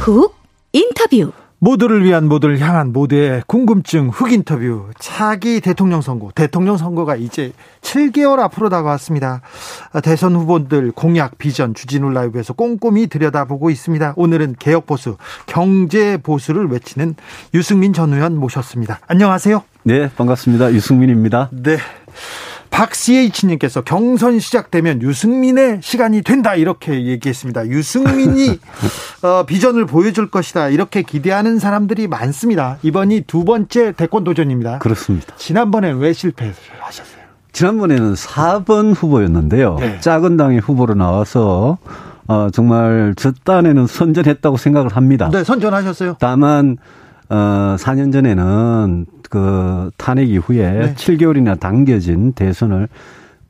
훅 인터뷰 모두를 위한 모두를 향한 모두의 궁금증 흑 인터뷰 차기 대통령 선거 대통령 선거가 이제 7개월 앞으로 다가왔습니다. 대선 후보들 공약 비전 주진우 라이브에서 꼼꼼히 들여다보고 있습니다. 오늘은 개혁 보수 경제 보수를 외치는 유승민 전 의원 모셨습니다. 안녕하세요. 네 반갑습니다. 유승민입니다. 네. 박CH님께서 경선 시작되면 유승민의 시간이 된다 이렇게 얘기했습니다. 유승민이 어, 비전을 보여줄 것이다 이렇게 기대하는 사람들이 많습니다. 이번이 두 번째 대권 도전입니다. 그렇습니다. 지난번엔 왜 실패하셨어요? 지난번에는 4번 후보였는데요. 네. 작은 당의 후보로 나와서 어, 정말 저 딴에는 선전했다고 생각을 합니다. 네, 선전하셨어요. 다만 어, 4년 전에는 그 탄핵 이후에 네. 7개월이나 당겨진 대선을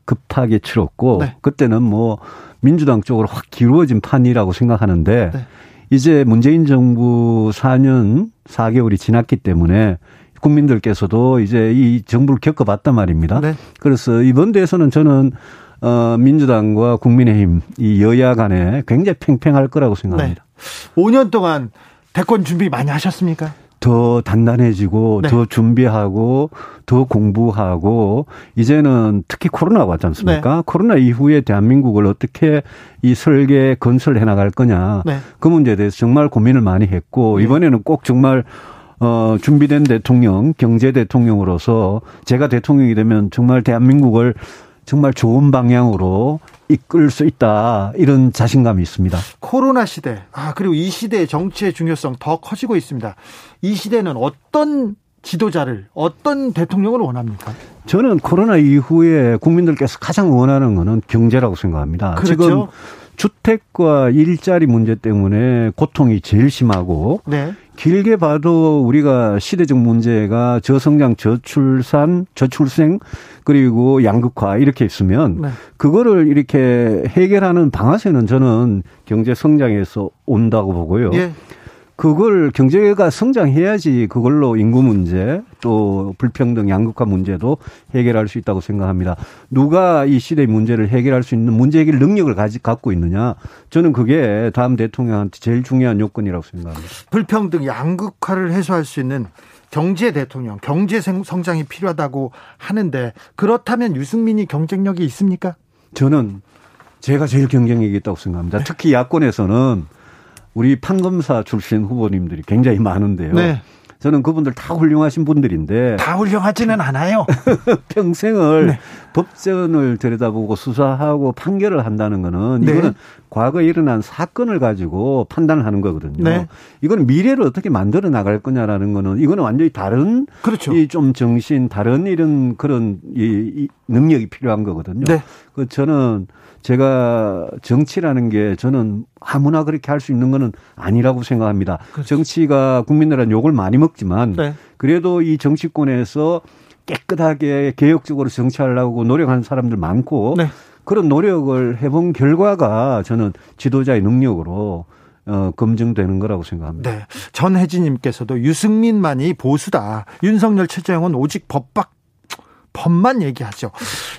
급하게 치렀고 네. 그때는 뭐 민주당 쪽으로 확 기울어진 판이라고 생각하는데 네. 이제 문재인 정부 4년 4개월이 지났기 때문에 국민들께서도 이제 이 정부를 겪어봤단 말입니다. 네. 그래서 이번 대선은 저는 어 민주당과 국민의힘 이 여야 간에 굉장히 팽팽할 거라고 생각합니다. 네. 5년 동안 대권 준비 많이 하셨습니까? 더 단단해지고 네. 더 준비하고 더 공부하고 이제는 특히 코로나가 왔지 않습니까? 네. 코로나 이후에 대한민국을 어떻게 이 설계 건설해 나갈 거냐 네. 그 문제에 대해서 정말 고민을 많이 했고 네. 이번에는 꼭 정말 어 준비된 대통령 경제 대통령으로서 제가 대통령이 되면 정말 대한민국을 정말 좋은 방향으로 이끌 수 있다 이런 자신감이 있습니다. 코로나 시대 아 그리고 이 시대의 정치의 중요성 더 커지고 있습니다. 이 시대는 어떤 지도자를 어떤 대통령을 원합니까? 저는 코로나 이후에 국민들께서 가장 원하는 것은 경제라고 생각합니다. 그렇죠? 지금 주택과 일자리 문제 때문에 고통이 제일 심하고 네. 길게 봐도 우리가 시대적 문제가 저성장, 저출산, 저출생 그리고 양극화 이렇게 있으면 네. 그거를 이렇게 해결하는 방아쇠는 저는 경제 성장에서 온다고 보고요. 예. 그걸 경제가 성장해야지 그걸로 인구 문제 또 불평등 양극화 문제도 해결할 수 있다고 생각합니다. 누가 이 시대의 문제를 해결할 수 있는 문제 해결 능력을 가지 갖고 있느냐 저는 그게 다음 대통령한테 제일 중요한 요건이라고 생각합니다. 불평등 양극화를 해소할 수 있는 경제 대통령, 경제 성장이 필요하다고 하는데 그렇다면 유승민이 경쟁력이 있습니까? 저는 제가 제일 경쟁력이 있다고 생각합니다. 네. 특히 야권에서는 우리 판검사 출신 후보님들이 굉장히 많은데요. 네. 저는 그분들 다 훌륭하신 분들인데 다 훌륭하지는 않아요. 평생을 네. 법전을 들여다보고 수사하고 판결을 한다는 거는 네. 이거는 과거에 일어난 사건을 가지고 판단을 하는 거거든요. 네. 이거는 미래를 어떻게 만들어 나갈 거냐라는 거는 이거는 완전히 다른 그렇죠. 이 좀 정신 다른 이런 그런 이, 이 능력이 필요한 거거든요. 네. 그 저는 제가 정치라는 게 저는 아무나 그렇게 할 수 있는 거는 아니라고 생각합니다. 그렇죠. 정치가 국민들한 욕을 많이 먹지만 네. 그래도 이 정치권에서 깨끗하게 개혁적으로 정치하려고 노력하는 사람들 많고 네. 그런 노력을 해본 결과가 저는 지도자의 능력으로 어, 검증되는 거라고 생각합니다. 네. 전혜진님께서도 유승민만이 보수다. 윤석열 최재형은 오직 법밖 법만 얘기하죠.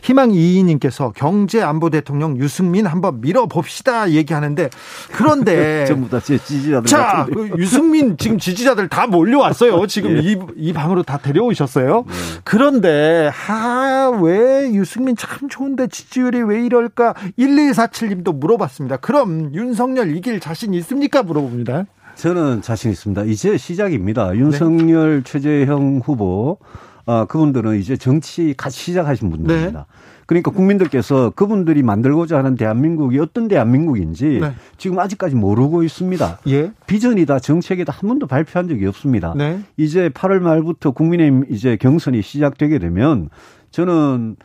희망 이인님께서 경제 안보 대통령 유승민 한번 밀어봅시다 얘기하는데 그런데 전부 다 제 지지자들 자그 유승민 지금 지지자들 다 몰려왔어요. 지금 예. 이, 이 방으로 다 데려오셨어요. 네. 그런데 하왜 유승민 참 좋은데 지지율이 왜 이럴까 1147님도 물어봤습니다. 그럼 윤석열 이길 자신 있습니까? 물어봅니다. 저는 자신 있습니다. 이제 시작입니다. 윤석열 네. 최재형 후보 아, 그분들은 이제 정치 같이 시작하신 분들입니다. 네. 그러니까 국민들께서 그분들이 만들고자 하는 대한민국이 어떤 대한민국인지 네. 지금 아직까지 모르고 있습니다. 예. 비전이다 정책이다 한 번도 발표한 적이 없습니다. 네. 이제 8월 말부터 국민의힘 이제 경선이 시작되게 되면 저는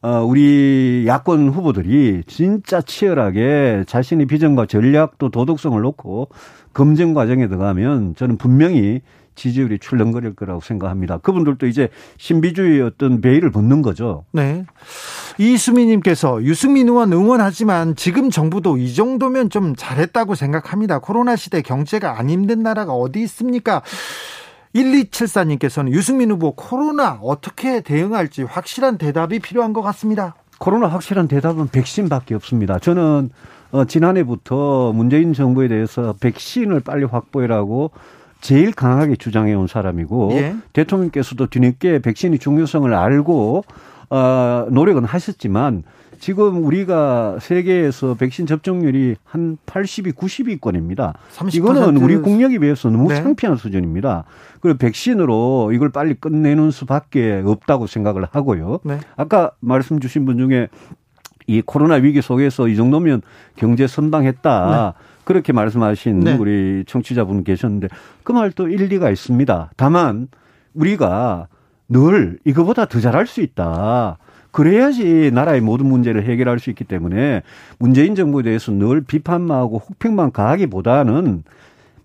어, 우리 야권 후보들이 진짜 치열하게 자신의 비전과 전략도 도덕성을 놓고 검증 과정에 들어가면 저는 분명히 지지율이 출렁거릴 거라고 생각합니다. 그분들도 이제 신비주의 어떤 베일을 벗는 거죠. 네. 이수미님께서 유승민 의원 응원하지만 지금 정부도 이 정도면 좀 잘했다고 생각합니다. 코로나 시대 경제가 안 힘든 나라가 어디 있습니까? 1274님께서는 유승민 후보 코로나 어떻게 대응할지 확실한 대답이 필요한 것 같습니다. 코로나 확실한 대답은 백신밖에 없습니다. 저는 어, 지난해부터 문재인 정부에 대해서 백신을 빨리 확보해라고 제일 강하게 주장해 온 사람이고 예. 대통령께서도 뒤늦게 백신의 중요성을 알고 어, 노력은 하셨지만 지금 우리가 세계에서 백신 접종률이 한 80이 90위권입니다. 이거는 우리 국력에 비해서 너무 네. 창피한 수준입니다. 그리고 백신으로 이걸 빨리 끝내는 수밖에 없다고 생각을 하고요. 네. 아까 말씀 주신 분 중에 이 코로나 위기 속에서 이 정도면 경제 선방했다. 네. 그렇게 말씀하신 네. 우리 청취자분 계셨는데 그 말도 일리가 있습니다. 다만 우리가 늘 이거보다 더 잘할 수 있다. 그래야지 나라의 모든 문제를 해결할 수 있기 때문에 문재인 정부에 대해서 늘 비판만 하고 혹평만 가하기보다는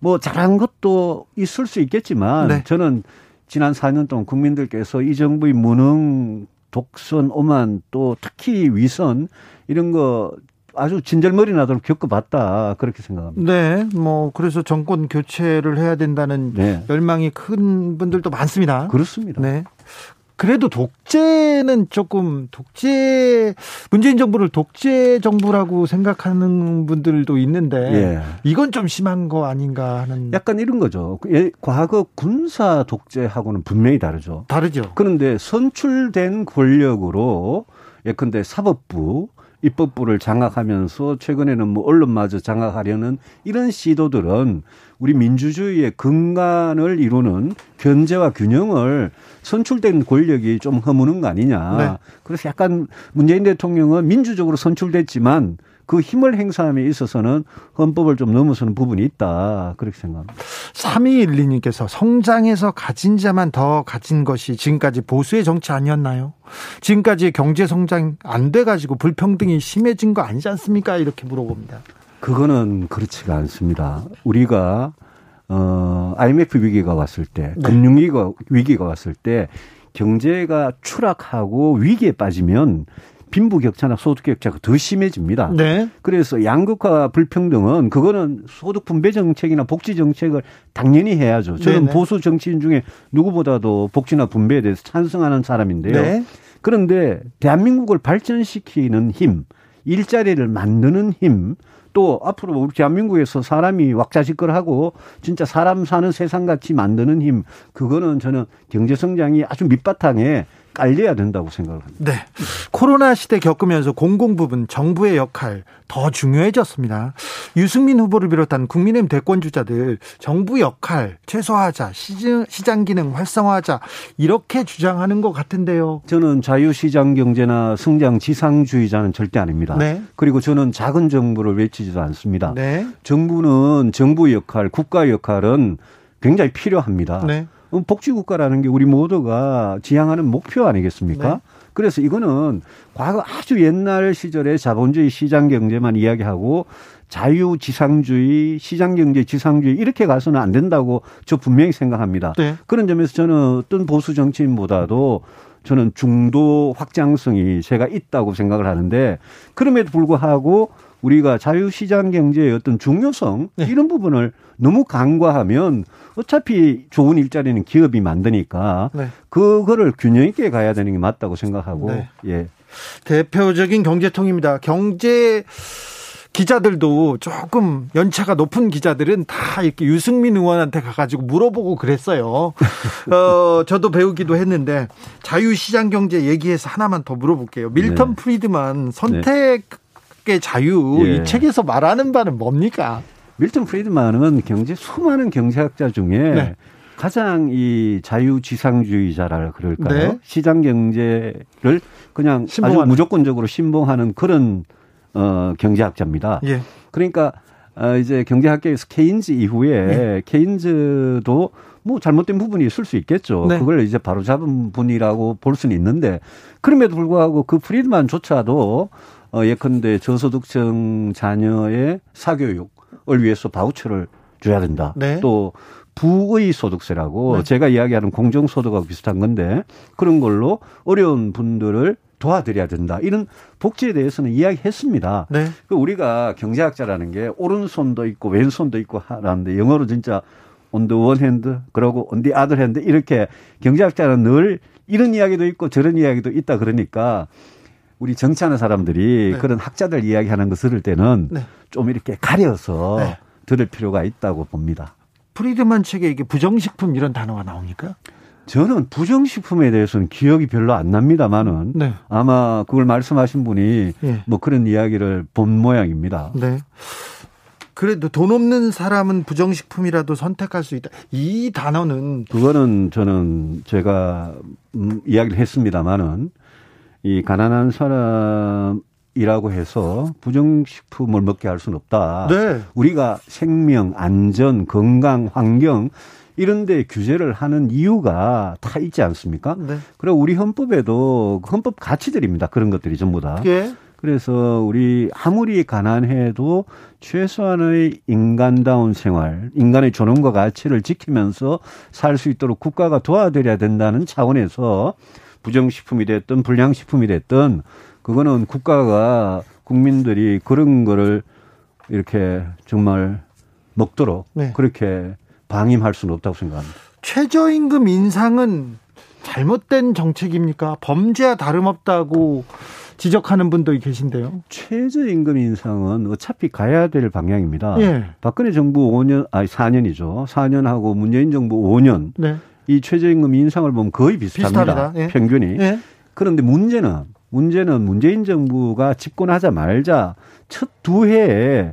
뭐 잘한 것도 있을 수 있겠지만 네. 저는 지난 4년 동안 국민들께서 이 정부의 무능, 독선, 오만 또 특히 위선 이런 거 아주 진절머리 나도록 겪어봤다 그렇게 생각합니다. 네, 뭐 그래서 정권 교체를 해야 된다는 네. 열망이 큰 분들도 많습니다. 그렇습니다. 네. 그래도 독재는 조금 독재 문재인 정부를 독재 정부라고 생각하는 분들도 있는데 예. 이건 좀 심한 거 아닌가 하는 약간 이런 거죠. 예, 과거 군사 독재하고는 분명히 다르죠. 다르죠. 그런데 선출된 권력으로 예컨대 사법부 입법부를 장악하면서 최근에는 뭐 언론마저 장악하려는 이런 시도들은 우리 민주주의의 근간을 이루는 견제와 균형을 선출된 권력이 좀 허무는 거 아니냐. 네. 그래서 약간 문재인 대통령은 민주적으로 선출됐지만 그 힘을 행사함에 있어서는 헌법을 좀 넘어서는 부분이 있다. 그렇게 생각합니다. 3212님께서 성장해서 가진 자만 더 가진 것이 지금까지 보수의 정치 아니었나요? 지금까지 경제 성장 안 돼가지고 불평등이 심해진 거 아니지 않습니까? 이렇게 물어봅니다. 그거는 그렇지가 않습니다. 우리가 어 IMF 위기가 왔을 때, 네. 금융위기가 위기가 왔을 때 경제가 추락하고 위기에 빠지면 빈부격차나 소득격차가 더 심해집니다. 네. 그래서 양극화 불평등은 그거는 소득 분배 정책이나 복지 정책을 당연히 해야죠. 저는 네네. 보수 정치인 중에 누구보다도 복지나 분배에 대해서 찬성하는 사람인데요. 네. 그런데 대한민국을 발전시키는 힘, 일자리를 만드는 힘, 또 앞으로 우리 대한민국에서 사람이 왁자지껄하고 진짜 사람 사는 세상 같이 만드는 힘, 그거는 저는 경제 성장이 아주 밑바탕에 깔려야 된다고 생각합니다. 네. 코로나 시대 겪으면서 공공 부분 정부의 역할 더 중요해졌습니다. 유승민 후보를 비롯한 국민의힘 대권 주자들 정부 역할 최소화하자, 시장, 시장 기능 활성화하자 이렇게 주장하는 것 같은데요. 저는 자유시장 경제나 성장 지상주의자는 절대 아닙니다. 네. 그리고 저는 작은 정부를 외치지도 않습니다. 네. 정부는 정부 역할, 국가 역할은 굉장히 필요합니다. 네. 복지국가라는 게 우리 모두가 지향하는 목표 아니겠습니까? 네. 그래서 이거는 과거 아주 옛날 시절에 자본주의 시장 경제만 이야기하고 자유지상주의, 시장경제 지상주의 이렇게 가서는 안 된다고 저 분명히 생각합니다. 네. 그런 점에서 저는 어떤 보수 정치인보다도 저는 중도 확장성이 제가 있다고 생각을 하는데 그럼에도 불구하고 우리가 자유시장 경제의 어떤 중요성 네. 이런 부분을 너무 간과하면 어차피 좋은 일자리는 기업이 만드니까 네. 그거를 균형 있게 가야 되는 게 맞다고 생각하고 네. 예. 대표적인 경제통입니다. 경제 기자들도 조금 연차가 높은 기자들은 다 이렇게 유승민 의원한테 가가지고 물어보고 그랬어요. 어, 저도 배우기도 했는데 자유시장 경제 얘기해서 하나만 더 물어볼게요. 밀턴 네. 프리드만 선택 의 자유 예. 이 책에서 말하는 바는 뭡니까? 밀턴 프리드만은 경제 수많은 경제학자 중에 네. 가장 이 자유지상주의자라 그럴까요? 네. 시장 경제를 그냥 신봉하는. 아주 무조건적으로 신봉하는 그런 어 경제학자입니다. 예. 그러니까 어 이제 경제학계에서 케인즈 이후에 네. 케인즈도 뭐 잘못된 부분이 있을 수 있겠죠. 네. 그걸 이제 바로 잡은 분이라고 볼 수는 있는데 그럼에도 불구하고 그 프리드만조차도 어 예컨대 저소득층 자녀의 사교육을 위해서 바우처를 줘야 된다. 네. 또 부의 소득세라고 네. 제가 이야기하는 공정소득하고 비슷한 건데 그런 걸로 어려운 분들을 도와드려야 된다. 이런 복지에 대해서는 이야기했습니다. 네. 그 우리가 경제학자라는 게 오른손도 있고 왼손도 있고 하라는데 영어로 진짜 on the one hand 그러고 on the other hand 이렇게 경제학자는 늘 이런 이야기도 있고 저런 이야기도 있다 그러니까 우리 정치하는 사람들이 네. 그런 학자들 이야기하는 거 들을 때는 네. 좀 이렇게 가려서 네. 들을 필요가 있다고 봅니다. 프리드만 책에 이게 부정식품 이런 단어가 나옵니까? 저는 부정식품에 대해서는 기억이 별로 안 납니다만은 네. 아마 그걸 말씀하신 분이 예. 뭐 그런 이야기를 본 모양입니다. 네. 그래도 돈 없는 사람은 부정식품이라도 선택할 수 있다. 이 단어는 그거는 저는 제가 음, 이야기를 했습니다만은 이 가난한 사람이라고 해서 부정식품을 먹게 할 수는 없다. 네. 우리가 생명, 안전, 건강, 환경 이런 데 규제를 하는 이유가 다 있지 않습니까? 네. 그리고 우리 헌법에도 그 헌법 가치들입니다. 그런 것들이 전부 다. 예. 그래서 우리 아무리 가난해도 최소한의 인간다운 생활, 인간의 존엄과 가치를 지키면서 살 수 있도록 국가가 도와드려야 된다는 차원에서 부정식품이 됐든 불량식품이 됐든 그거는 국가가 국민들이 그런 거를 이렇게 정말 먹도록 네. 그렇게 방임할 수는 없다고 생각합니다. 최저임금 인상은 잘못된 정책입니까? 범죄와 다름없다고 지적하는 분도 계신데요. 최저임금 인상은 어차피 가야 될 방향입니다. 예. 박근혜 정부 5년, 아니 4년이죠. 4년하고 문재인 정부 5년. 네. 이 최저임금 인상을 보면 거의 비슷합니다. 예. 평균이. 예. 그런데 문제는 문제는 문재인 정부가 집권하자 말자 첫 두 해에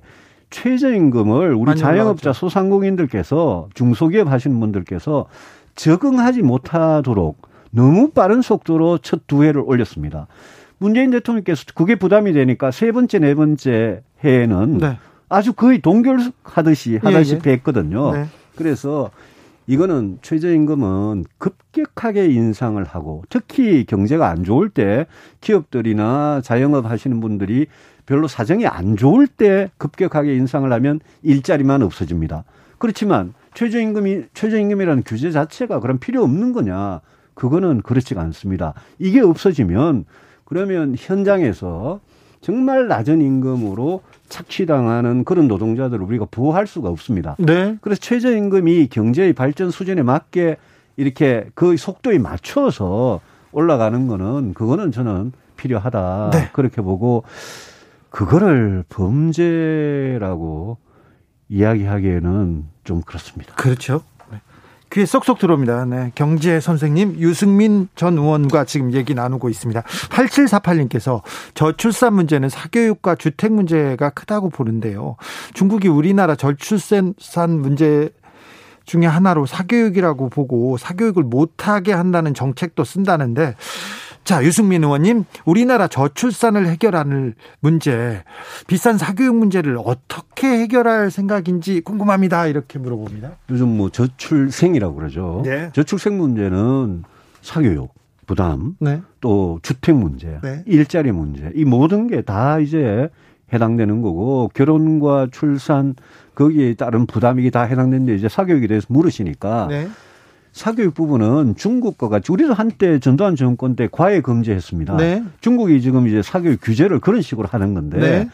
최저임금을 우리 자영업자 소상공인들께서 중소기업 하시는 분들께서 적응하지 못하도록 너무 빠른 속도로 첫 두 해를 올렸습니다. 문재인 대통령께서 그게 부담이 되니까 세 번째, 네 번째 해에는 네. 아주 거의 동결하듯이 하다시피 예, 예. 했거든요. 네. 그래서 이거는 최저임금은 급격하게 인상을 하고 특히 경제가 안 좋을 때 기업들이나 자영업 하시는 분들이 별로 사정이 안 좋을 때 급격하게 인상을 하면 일자리만 없어집니다. 그렇지만 최저임금이 최저임금이라는 규제 자체가 그럼 필요 없는 거냐? 그거는 그렇지가 않습니다. 이게 없어지면 그러면 현장에서 정말 낮은 임금으로 착취당하는 그런 노동자들을 우리가 보호할 수가 없습니다. 네. 그래서 최저임금이 경제의 발전 수준에 맞게 이렇게 그 속도에 맞춰서 올라가는 거는 그거는 저는 필요하다. 네. 그렇게 보고 그거를 범죄라고 이야기하기에는 좀 그렇습니다. 그렇죠. 귀에 쏙쏙 들어옵니다. 네. 경제 선생님 유승민 전 의원과 지금 얘기 나누고 있습니다. 8748님께서 저출산 문제는 사교육과 주택 문제가 크다고 보는데요. 중국이 우리나라 저출산 문제 중에 하나로 사교육이라고 보고 사교육을 못하게 한다는 정책도 쓴다는데 자, 유승민 의원님, 우리나라 저출산을 해결하는 문제, 비싼 사교육 문제를 어떻게 해결할 생각인지 궁금합니다. 이렇게 물어봅니다. 요즘 뭐 저출생이라고 그러죠. 네. 저출생 문제는 사교육, 부담, 네. 또 주택 문제, 네. 일자리 문제, 이 모든 게 다 이제 해당되는 거고 결혼과 출산 거기에 따른 부담이 다 해당되는데 이제 사교육에 대해서 물으시니까 네. 사교육 부분은 중국과 같이 우리도 한때 전두환 정권 때 과외 금지했습니다. 네. 중국이 지금 이제 사교육 규제를 그런 식으로 하는 건데 네.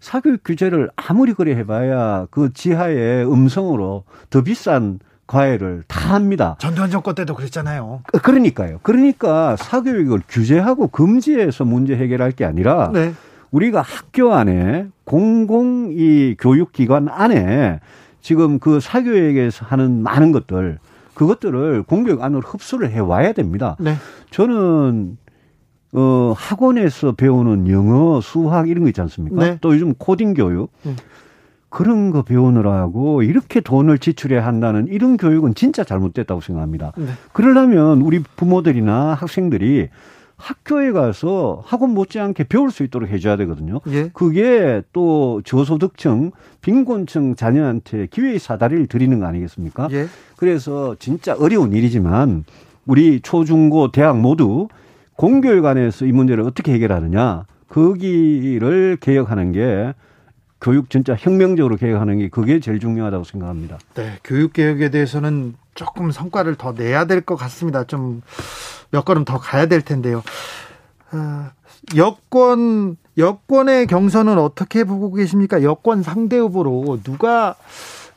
사교육 규제를 아무리 그래 해봐야 그 지하에 음성으로 더 비싼 과외를 다 합니다. 전두환 정권 때도 그랬잖아요. 그, 그러니까요. 그러니까 사교육을 규제하고 금지해서 문제 해결할 게 아니라 네. 우리가 학교 안에 공공 이 교육기관 안에 지금 그 사교육에서 하는 많은 것들 그것들을 공교육 안으로 흡수를 해 와야 됩니다. 네. 저는 어 학원에서 배우는 영어, 수학 이런 거 있지 않습니까? 네. 또 요즘 코딩 교육 네. 그런 거 배우느라고 이렇게 돈을 지출해야 한다는 이런 교육은 진짜 잘못됐다고 생각합니다. 네. 그러려면 우리 부모들이나 학생들이 학교에 가서 학원 못지않게 배울 수 있도록 해줘야 되거든요. 예. 그게 또 저소득층, 빈곤층 자녀한테 기회의 사다리를 드리는 거 아니겠습니까? 예. 그래서 진짜 어려운 일이지만 우리 초중고 대학 모두 공교육안에서 이 문제를 어떻게 해결하느냐 거기를 개혁하는 게 교육 진짜 혁명적으로 개혁하는 게 그게 제일 중요하다고 생각합니다. 네, 교육 개혁에 대해서는 조금 성과를 더 내야 될 것 같습니다. 좀 몇 걸음 더 가야 될 텐데요. 어, 여권 여권의 경선은 어떻게 보고 계십니까? 여권 상대 후보로 누가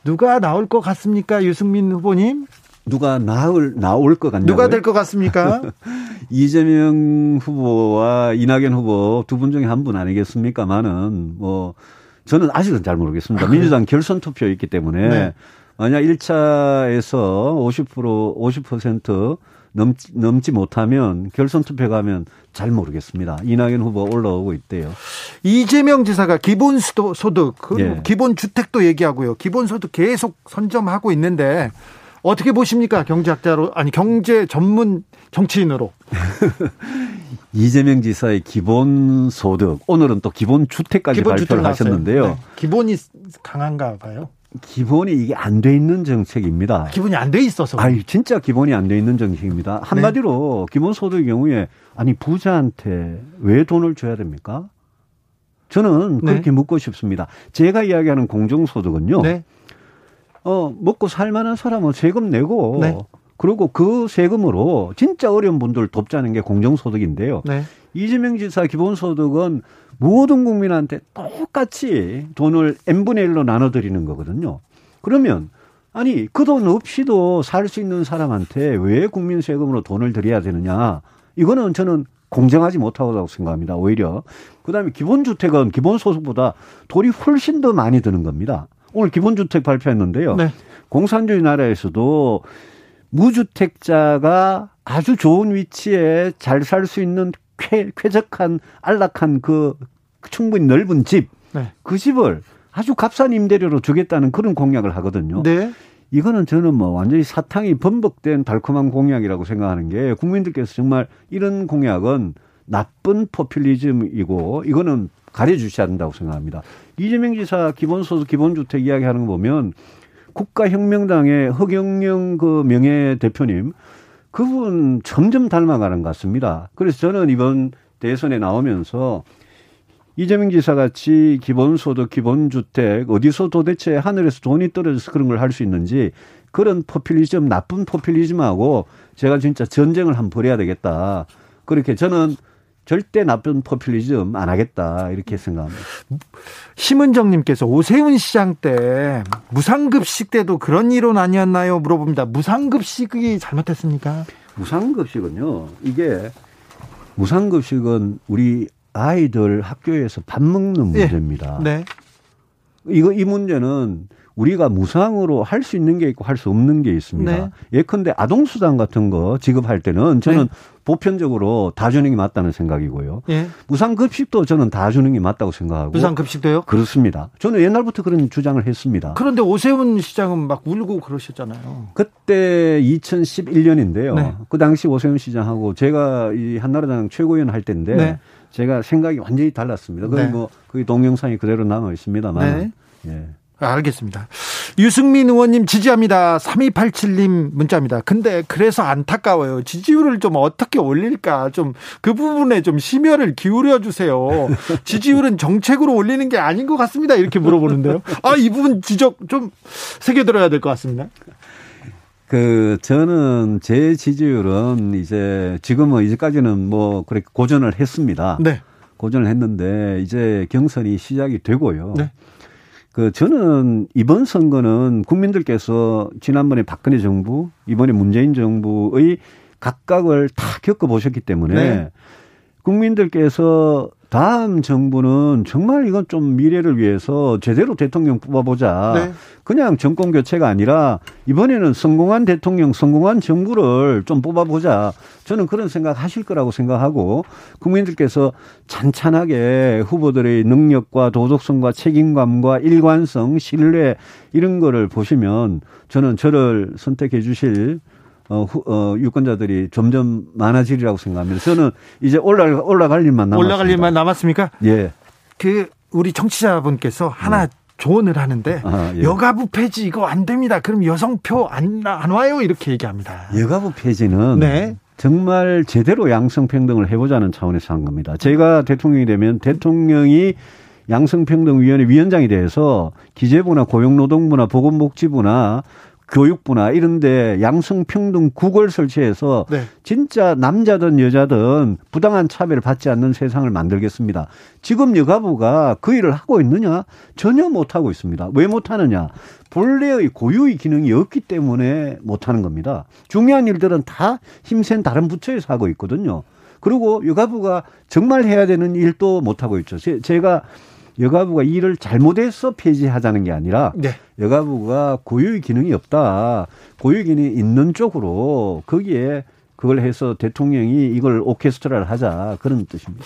누가 나올 것 같습니까? 유승민 후보님? 누가 나올 나올 것 같냐고요? 누가 될 것 같습니까? 이재명 후보와 이낙연 후보 두 분 중에 한 분 아니겠습니까만은 뭐 저는 아직은 잘 모르겠습니다. 아, 민주당 결선 투표 있기 때문에 네. 만약 1차에서 50% 50% 넘지, 넘지 못하면 결선 투표 가면 잘 모르겠습니다. 이낙연 후보 올라오고 있대요. 이재명 지사가 기본 소득, 그 예. 기본 주택도 얘기하고요. 기본 소득 계속 선점하고 있는데 어떻게 보십니까? 경제학자로 아니 경제 전문 정치인으로. 이재명 지사의 기본 소득 오늘은 또 기본 주택까지 기본 발표를 하셨는데요. 네. 기본이 강한가 봐요. 기본이 이게 안 돼 있는 정책입니다. 기본이 안 돼 있어서. 아니 진짜 기본이 안 돼 있는 정책입니다. 한마디로 네. 기본 소득의 경우에 아니 부자한테 왜 돈을 줘야 됩니까? 저는 네. 그렇게 네. 묻고 싶습니다. 제가 이야기하는 공정소득은요. 네. 어 먹고 살만한 사람은 세금 내고 네. 그리고 그 세금으로 진짜 어려운 분들 돕자는 게 공정소득인데요. 네. 이재명 지사 기본소득은 모든 국민한테 똑같이 돈을 n분의 1로 나눠드리는 거거든요. 그러면 아니 그 돈 없이도 살 수 있는 사람한테 왜 국민 세금으로 돈을 드려야 되느냐 이거는 저는 공정하지 못하다고 생각합니다. 오히려 그다음에 기본주택은 기본소득보다 돈이 훨씬 더 많이 드는 겁니다. 오늘 기본주택 발표했는데요. 네. 공산주의 나라에서도 무주택자가 아주 좋은 위치에 잘 살 수 있는 쾌, 쾌적한 안락한 그 충분히 넓은 집, 네. 그 집을 아주 값싼 임대료로 주겠다는 그런 공약을 하거든요. 네. 이거는 저는 뭐 완전히 사탕이 범벅된 달콤한 공약이라고 생각하는 게 국민들께서 정말 이런 공약은 나쁜 포퓰리즘이고 이거는 가려주셔야 된다고 생각합니다. 이재명 지사 기본소득 기본주택 이야기하는 거 보면 국가혁명당의 허경영 그 명예 대표님 그분 점점 닮아가는 것 같습니다. 그래서 저는 이번 대선에 나오면서 이재명 지사 같이 기본소득, 기본주택, 어디서 도대체 하늘에서 돈이 떨어져서 그런 걸 할 수 있는지 그런 포퓰리즘, 나쁜 포퓰리즘하고 제가 진짜 전쟁을 한번 벌여야 되겠다. 그렇게 저는 절대 나쁜 포퓰리즘 안 하겠다 이렇게 생각합니다. 심은정님께서 오세훈 시장 때 무상급식 때도 그런 이론 아니었나요? 물어봅니다. 무상급식이 잘못했습니까? 무상급식은요. 이게 무상급식은 우리 아이들 학교에서 밥 먹는 예. 문제입니다. 네. 이거 이 문제는 우리가 무상으로 할 수 있는 게 있고 할 수 없는 게 있습니다. 네. 예컨대 아동수당 같은 거 지급할 때는 저는 네. 보편적으로 다 주는 게 맞다는 생각이고요. 네. 무상급식도 저는 다 주는 게 맞다고 생각하고. 무상급식도요? 그렇습니다. 저는 옛날부터 그런 주장을 했습니다. 그런데 오세훈 시장은 막 울고 그러셨잖아요. 그때 2011년인데요. 그 당시 오세훈 시장하고 제가 이 한나라당 최고위원 할 때인데 네. 제가 생각이 완전히 달랐습니다. 그게 네. 뭐 그게 동영상이 그대로 남아 있습니다만. 네. 예. 알겠습니다. 유승민 의원님 지지합니다. 3287님 문자입니다. 근데 그래서 안타까워요. 지지율을 좀 어떻게 올릴까? 좀 그 부분에 좀 심혈을 기울여 주세요. 지지율은 정책으로 올리는 게 아닌 것 같습니다. 이렇게 물어보는데요. 아, 이 부분 지적 좀 새겨들어야 될 것 같습니다. 그 저는 제 지지율은 이제 지금은 이제까지는 뭐 그렇게 고전을 했습니다. 네. 고전을 했는데 이제 경선이 시작이 되고요. 네. 그 저는 이번 선거는 국민들께서 지난번에 박근혜 정부, 이번에 문재인 정부의 각각을 다 겪어보셨기 때문에 네. 국민들께서 다음 정부는 정말 이건 좀 미래를 위해서 제대로 대통령 뽑아보자. 네. 그냥 정권 교체가 아니라 이번에는 성공한 대통령, 성공한 정부를 좀 뽑아보자. 저는 그런 생각 하실 거라고 생각하고 국민들께서 찬찬하게 후보들의 능력과 도덕성과 책임감과 일관성, 신뢰 이런 거를 보시면 저는 저를 선택해 주실 어, 후, 어, 유권자들이 점점 많아지리라고 생각합니다. 저는 이제 올라 올라갈 일만 남았습니다. 올라갈 일만 남았습니까? 예. 그 우리 청취자분께서 하나 네. 조언을 하는데 아, 예. 여가부 폐지 이거 안 됩니다. 그럼 여성표 안, 안 와요 이렇게 얘기합니다. 여가부 폐지는 네. 정말 제대로 양성평등을 해보자는 차원에서 한 겁니다. 제가 대통령이 되면 대통령이 양성평등위원회 위원장이 돼서 기재부나 고용노동부나 보건복지부나 교육부나 이런데 양성평등 국을 설치해서 네. 진짜 남자든 여자든 부당한 차별을 받지 않는 세상을 만들겠습니다. 지금 여가부가 그 일을 하고 있느냐? 전혀 못하고 있습니다. 왜 못하느냐? 본래의 고유의 기능이 없기 때문에 못하는 겁니다. 중요한 일들은 다 힘센 다른 부처에서 하고 있거든요. 그리고 여가부가 정말 해야 되는 일도 못하고 있죠. 제가 여가부가 일을 잘못해서 폐지하자는 게 아니라 네. 여가부가 고유의 기능이 없다. 고유의 기능이 있는 쪽으로 거기에 그걸 해서 대통령이 이걸 오케스트라를 하자 그런 뜻입니다.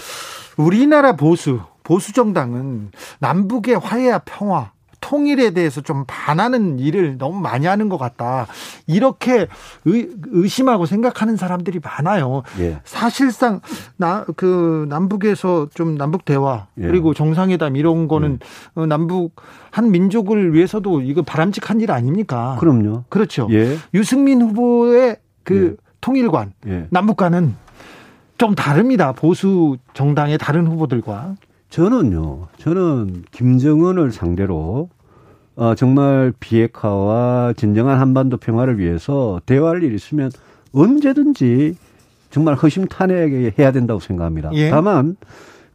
우리나라 보수 보수 정당은 남북의 화해와 평화 통일에 대해서 좀 반하는 일을 너무 많이 하는 것 같다. 이렇게 의, 의심하고 생각하는 사람들이 많아요. 예. 사실상 나 그 남북에서 좀 남북 대화 예. 그리고 정상회담 이런 거는 예. 남북 한 민족을 위해서도 이거 바람직한 일 아닙니까? 그럼요. 그렇죠. 예. 유승민 후보의 그 예. 통일관 예. 남북과는 좀 다릅니다. 보수 정당의 다른 후보들과. 저는요, 저는 김정은을 상대로 어, 정말 비핵화와 진정한 한반도 평화를 위해서 대화할 일이 있으면 언제든지 정말 허심탄회하게 해야 된다고 생각합니다. 예. 다만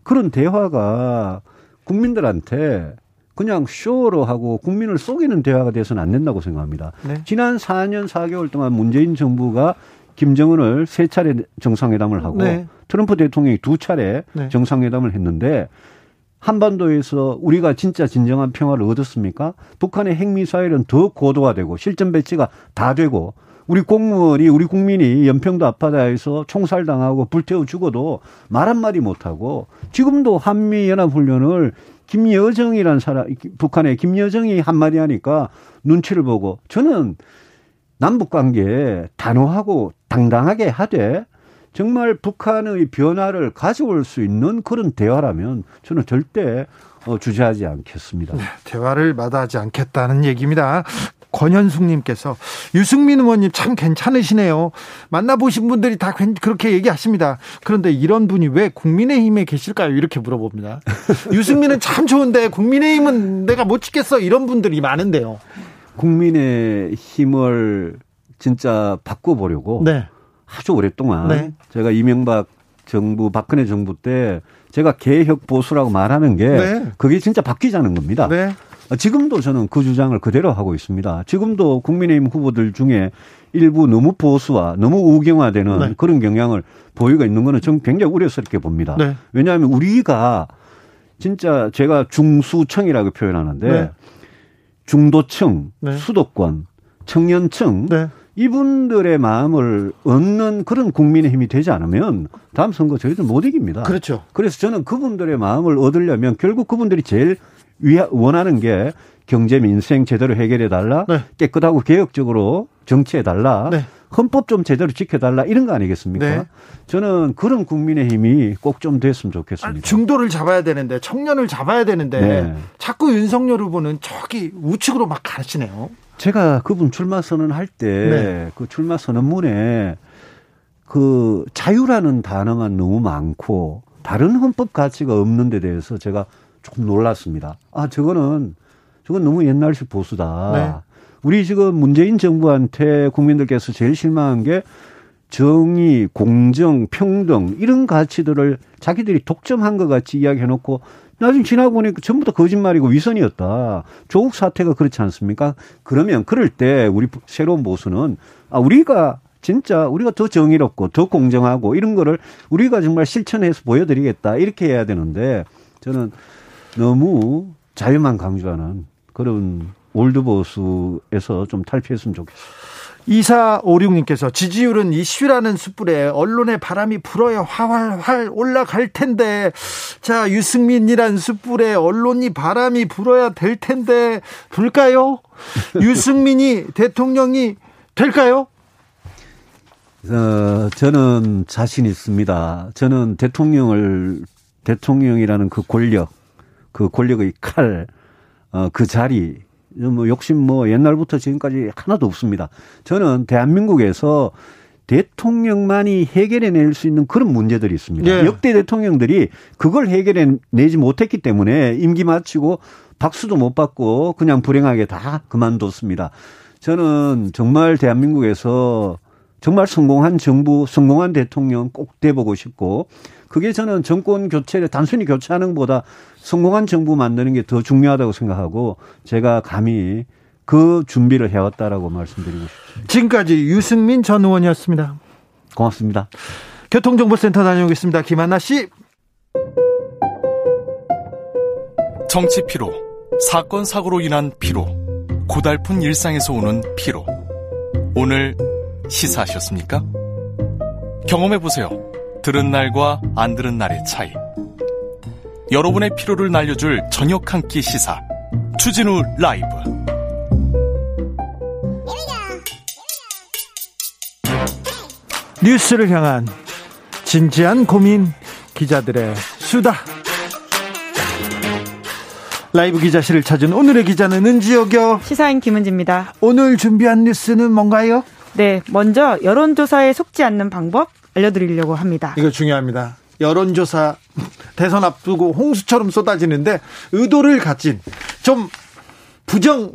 그런 대화가 국민들한테 그냥 쇼로 하고 국민을 속이는 대화가 돼서는 안 된다고 생각합니다. 네. 지난 4년 4개월 동안 문재인 정부가 김정은을 세 차례 정상회담을 하고 네. 트럼프 대통령이 두 차례 네. 정상회담을 했는데 한반도에서 우리가 진짜 진정한 평화를 얻었습니까? 북한의 핵미사일은 더 고도화되고 실전 배치가 다 되고 우리 공무원이 우리 국민이 연평도 앞바다에서 총살당하고 불태워 죽어도 말 한마디 못하고 지금도 한미연합훈련을 김여정이란 사람 북한의 김여정이 한마디 하니까 눈치를 보고 저는 남북 관계 단호하고 당당하게 하되 정말 북한의 변화를 가져올 수 있는 그런 대화라면 저는 절대 어, 주저하지 않겠습니다. 네, 대화를 마다하지 않겠다는 얘기입니다. 권현숙님께서 유승민 의원님 참 괜찮으시네요. 만나보신 분들이 다 그렇게 얘기하십니다. 그런데 이런 분이 왜 국민의힘에 계실까요? 이렇게 물어봅니다. 유승민은 참 좋은데 국민의힘은 내가 못 지겠어. 이런 분들이 많은데요. 국민의힘을 진짜 바꿔보려고 네. 아주 오랫동안 네. 제가 이명박 정부 박근혜 정부 때 제가 개혁 보수라고 말하는 게 네. 그게 진짜 바뀌자는 겁니다. 네. 지금도 저는 그 주장을 그대로 하고 있습니다. 지금도 국민의힘 후보들 중에 일부 너무 보수와 너무 우경화되는 네. 그런 경향을 보이고 있는 거는 저는 굉장히 우려스럽게 봅니다. 네. 왜냐하면 우리가 진짜 제가 중수층이라고 표현하는데 네. 중도층, 네. 수도권, 청년층 네. 이분들의 마음을 얻는 그런 국민의 힘이 되지 않으면 다음 선거 저희들 못 이깁니다. 그렇죠. 그래서 저는 그분들의 마음을 얻으려면 결국 그분들이 제일 원하는 게 경제 민생 제대로 해결해 달라, 네. 깨끗하고 개혁적으로 정치해 달라, 네. 헌법 좀 제대로 지켜달라 이런 거 아니겠습니까? 네. 저는 그런 국민의 힘이 꼭 좀 됐으면 좋겠습니다. 아니, 중도를 잡아야 되는데 청년을 잡아야 되는데 네. 자꾸 윤석열 후보는 저기 우측으로 막 가시네요. 제가 그분 출마 선언할 때그 네. 그 출마 선언문에 그 자유라는 단어만 너무 많고 다른 헌법 가치가 없는 데 대해서 제가 조금 놀랐습니다. 아, 저거는 저건 너무 옛날식 보수다. 네. 우리 지금 문재인 정부한테 국민들께서 제일 실망한 게 정의, 공정, 평등 이런 가치들을 자기들이 독점한 것 같이 이야기해놓고 나중에 지나고 보니까 전부 다 거짓말이고 위선이었다. 조국 사태가 그렇지 않습니까? 그러면 그럴 때 우리 새로운 보수는 아 우리가 진짜 우리가 더 정의롭고 더 공정하고 이런 거를 우리가 정말 실천해서 보여드리겠다 이렇게 해야 되는데 저는 너무 자유만 강조하는 그런 올드보수에서 좀 탈피했으면 좋겠어요. 2456님께서 지지율은 이슈라는 숯불에 언론의 바람이 불어야 활활 올라갈 텐데 자 유승민이란 숯불에 언론이 바람이 불어야 될 텐데 불까요? 유승민이 대통령이 될까요? 어, 저는 자신 있습니다. 저는 대통령을 대통령이라는 그 권력, 그 권력의 칼, 어, 그 자리, 뭐 욕심 뭐 옛날부터 지금까지 하나도 없습니다. 저는 대한민국에서 대통령만이 해결해낼 수 있는 그런 문제들이 있습니다. 예. 역대 대통령들이 그걸 해결해내지 못했기 때문에 임기 마치고 박수도 못 받고 그냥 불행하게 다 그만뒀습니다. 저는 정말 대한민국에서 정말 성공한 정부, 성공한 대통령 꼭 돼보고 싶고 그게 저는 정권 교체를 단순히 교체하는 것보다 성공한 정부 만드는 게 더 중요하다고 생각하고 제가 감히 그 준비를 해왔다라고 말씀드리고 싶습니다. 지금까지 유승민 전 의원이었습니다. 고맙습니다. 교통정보센터 다녀오겠습니다. 김한나 씨. 정치 피로, 사건 사고로 인한 피로, 고달픈 일상에서 오는 피로. 오늘 시사하셨습니까? 경험해 보세요. 들은 날과 안 들은 날의 차이. 여러분의 피로를 날려줄 저녁 한 끼 시사. 추진우 라이브. 뉴스를 향한 진지한 고민 기자들의 수다. 라이브 기자실을 찾은 오늘의 기자는 은지혁이요. 시사인 김은지입니다. 오늘 준비한 뉴스는 뭔가요? 네, 먼저 여론조사에 속지 않는 방법 알려드리려고 합니다. 이거 중요합니다. 여론조사 대선 앞두고 홍수처럼 쏟아지는데 의도를 가진 좀 부정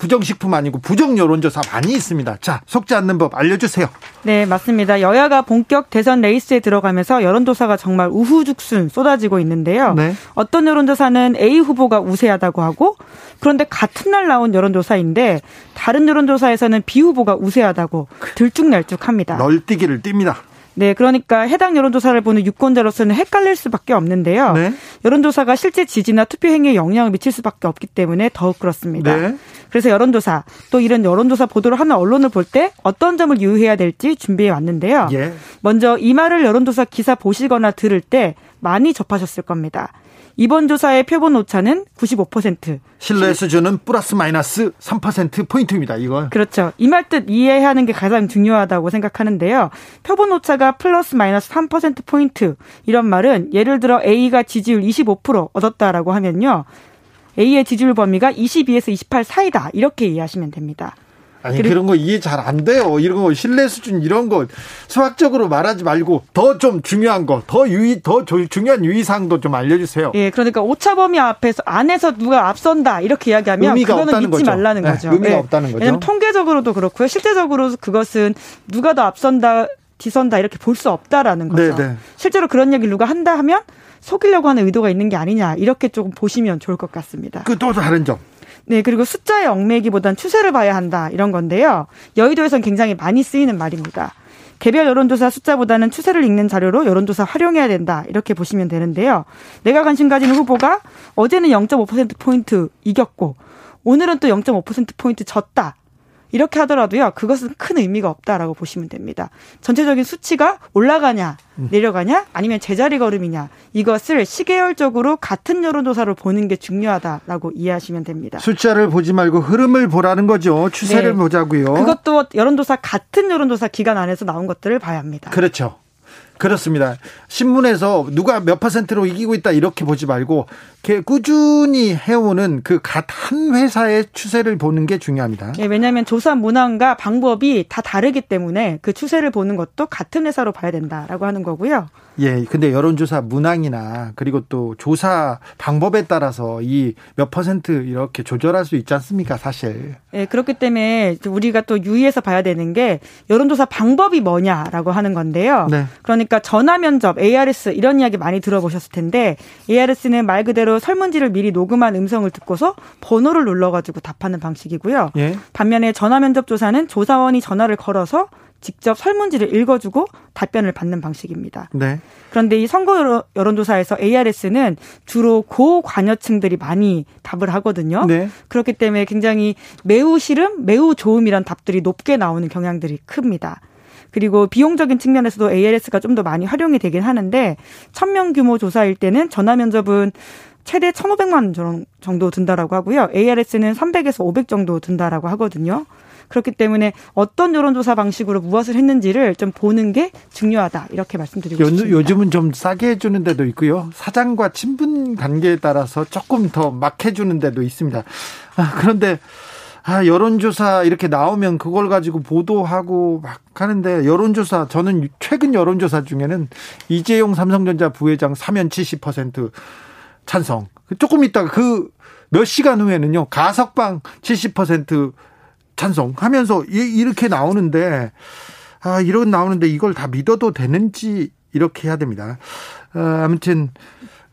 부정식품 아니고 부정 여론조사 많이 있습니다. 자, 속지 않는 법 알려주세요. 네, 맞습니다. 여야가 본격 대선 레이스에 들어가면서 여론조사가 정말 우후죽순 쏟아지고 있는데요. 네. 어떤 여론조사는 A 후보가 우세하다고 하고 그런데 같은 날 나온 여론조사인데 다른 여론조사에서는 B 후보가 우세하다고 들쭉날쭉합니다. 널뛰기를 띱니다. 네, 그러니까 해당 여론조사를 보는 유권자로서는 헷갈릴 수밖에 없는데요. 네. 여론조사가 실제 지지나 투표 행위에 영향을 미칠 수밖에 없기 때문에 더욱 그렇습니다. 네. 그래서 여론조사 또 이런 여론조사 보도를 하는 언론을 볼 때 어떤 점을 유의해야 될지 준비해 왔는데요. 예. 먼저 이 말을 여론조사 기사 보시거나 들을 때 많이 접하셨을 겁니다. 이번 조사의 표본 오차는 95%. 신뢰 수준은 플러스 마이너스 3% 포인트입니다. 이걸. 그렇죠. 이 말 뜻 이해하는 게 가장 중요하다고 생각하는데요. 표본 오차가 플러스 마이너스 3% 포인트 이런 말은 예를 들어 A가 지지율 25% 얻었다라고 하면요. A의 지지율 범위가 22에서 28 사이다. 이렇게 이해하시면 됩니다. 아니 그런 거 이해 잘 안 돼요. 이런 거 신뢰 수준 이런 거 수학적으로 말하지 말고 더 좀 중요한 거, 더 유의 더 중요한 유의 사항도 좀 알려 주세요. 예, 그러니까 오차 범위 앞에서 안에서 누가 앞선다 이렇게 이야기하면 그거는 믿지 거죠. 말라는 네, 거죠. 의미가 예. 없다는 거죠. 왜냐하면 통계적으로도 그렇고요. 실제적으로 그것은 누가 더 앞선다, 뒤선다 이렇게 볼 수 없다라는 거죠. 네네. 네. 실제로 그런 얘기를 누가 한다 하면 속이려고 하는 의도가 있는 게 아니냐 이렇게 조금 보시면 좋을 것 같습니다. 그 또 다른 점. 네, 그리고 숫자의 얽매기보단 추세를 봐야 한다 이런 건데요. 여의도에선 굉장히 많이 쓰이는 말입니다. 개별 여론조사 숫자보다는 추세를 읽는 자료로 여론조사 활용해야 된다 이렇게 보시면 되는데요. 내가 관심 가진 후보가 어제는 0.5% 포인트 이겼고 오늘은 또 0.5% 포인트 졌다. 이렇게 하더라도요, 그것은 큰 의미가 없다라고 보시면 됩니다. 전체적인 수치가 올라가냐, 내려가냐, 아니면 제자리 걸음이냐, 이것을 시계열적으로 같은 여론조사로 보는 게 중요하다라고 이해하시면 됩니다. 숫자를 보지 말고 흐름을 보라는 거죠. 추세를 네. 보자고요. 그것도 여론조사 같은 여론조사 기간 안에서 나온 것들을 봐야 합니다. 그렇죠. 그렇습니다. 신문에서 누가 몇 퍼센트로 이기고 있다 이렇게 보지 말고 꾸준히 해오는 그 각 한 회사의 추세를 보는 게 중요합니다. 예, 왜냐하면 조사 문항과 방법이 다 다르기 때문에 그 추세를 보는 것도 같은 회사로 봐야 된다라고 하는 거고요. 예, 근데 여론조사 문항이나 그리고 또 조사 방법에 따라서 이 몇 퍼센트 이렇게 조절할 수 있지 않습니까, 사실. 예, 그렇기 때문에 우리가 또 유의해서 봐야 되는 게 여론조사 방법이 뭐냐라고 하는 건데요. 네. 그러니까 전화 면접, ARS 이런 이야기 많이 들어보셨을 텐데 ARS는 말 그대로 설문지를 미리 녹음한 음성을 듣고서 번호를 눌러가지고 답하는 방식이고요. 예. 반면에 전화 면접 조사는 조사원이 전화를 걸어서 직접 설문지를 읽어주고 답변을 받는 방식입니다. 네. 그런데 이 선거 여론조사에서 ARS는 주로 고관여층들이 많이 답을 하거든요. 네. 그렇기 때문에 굉장히 매우 싫음, 매우 좋음이란 답들이 높게 나오는 경향들이 큽니다. 그리고 비용적인 측면에서도 ARS가 좀 더 많이 활용이 되긴 하는데 1000명 규모 조사일 때는 전화 면접은 최대 1,500만 원 정도 든다라고 하고요. ARS는 300에서 500 정도 든다라고 하거든요. 그렇기 때문에 어떤 여론조사 방식으로 무엇을 했는지를 좀 보는 게 중요하다 이렇게 말씀드리고 요, 싶습니다. 요즘은 좀 싸게 해주는 데도 있고요. 사장과 친분 관계에 따라서 조금 더 막 해주는 데도 있습니다. 아, 그런데 아, 여론조사 이렇게 나오면 그걸 가지고 보도하고 막 하는데 여론조사 저는 최근 여론조사 중에는 이재용 삼성전자 부회장 사면 70% 찬성. 조금 있다가 그 몇 시간 후에는요 가석방 70% 찬성하면서 이렇게 나오는데 아 이런 나오는데 이걸 다 믿어도 되는지 이렇게 해야 됩니다. 아, 아무튼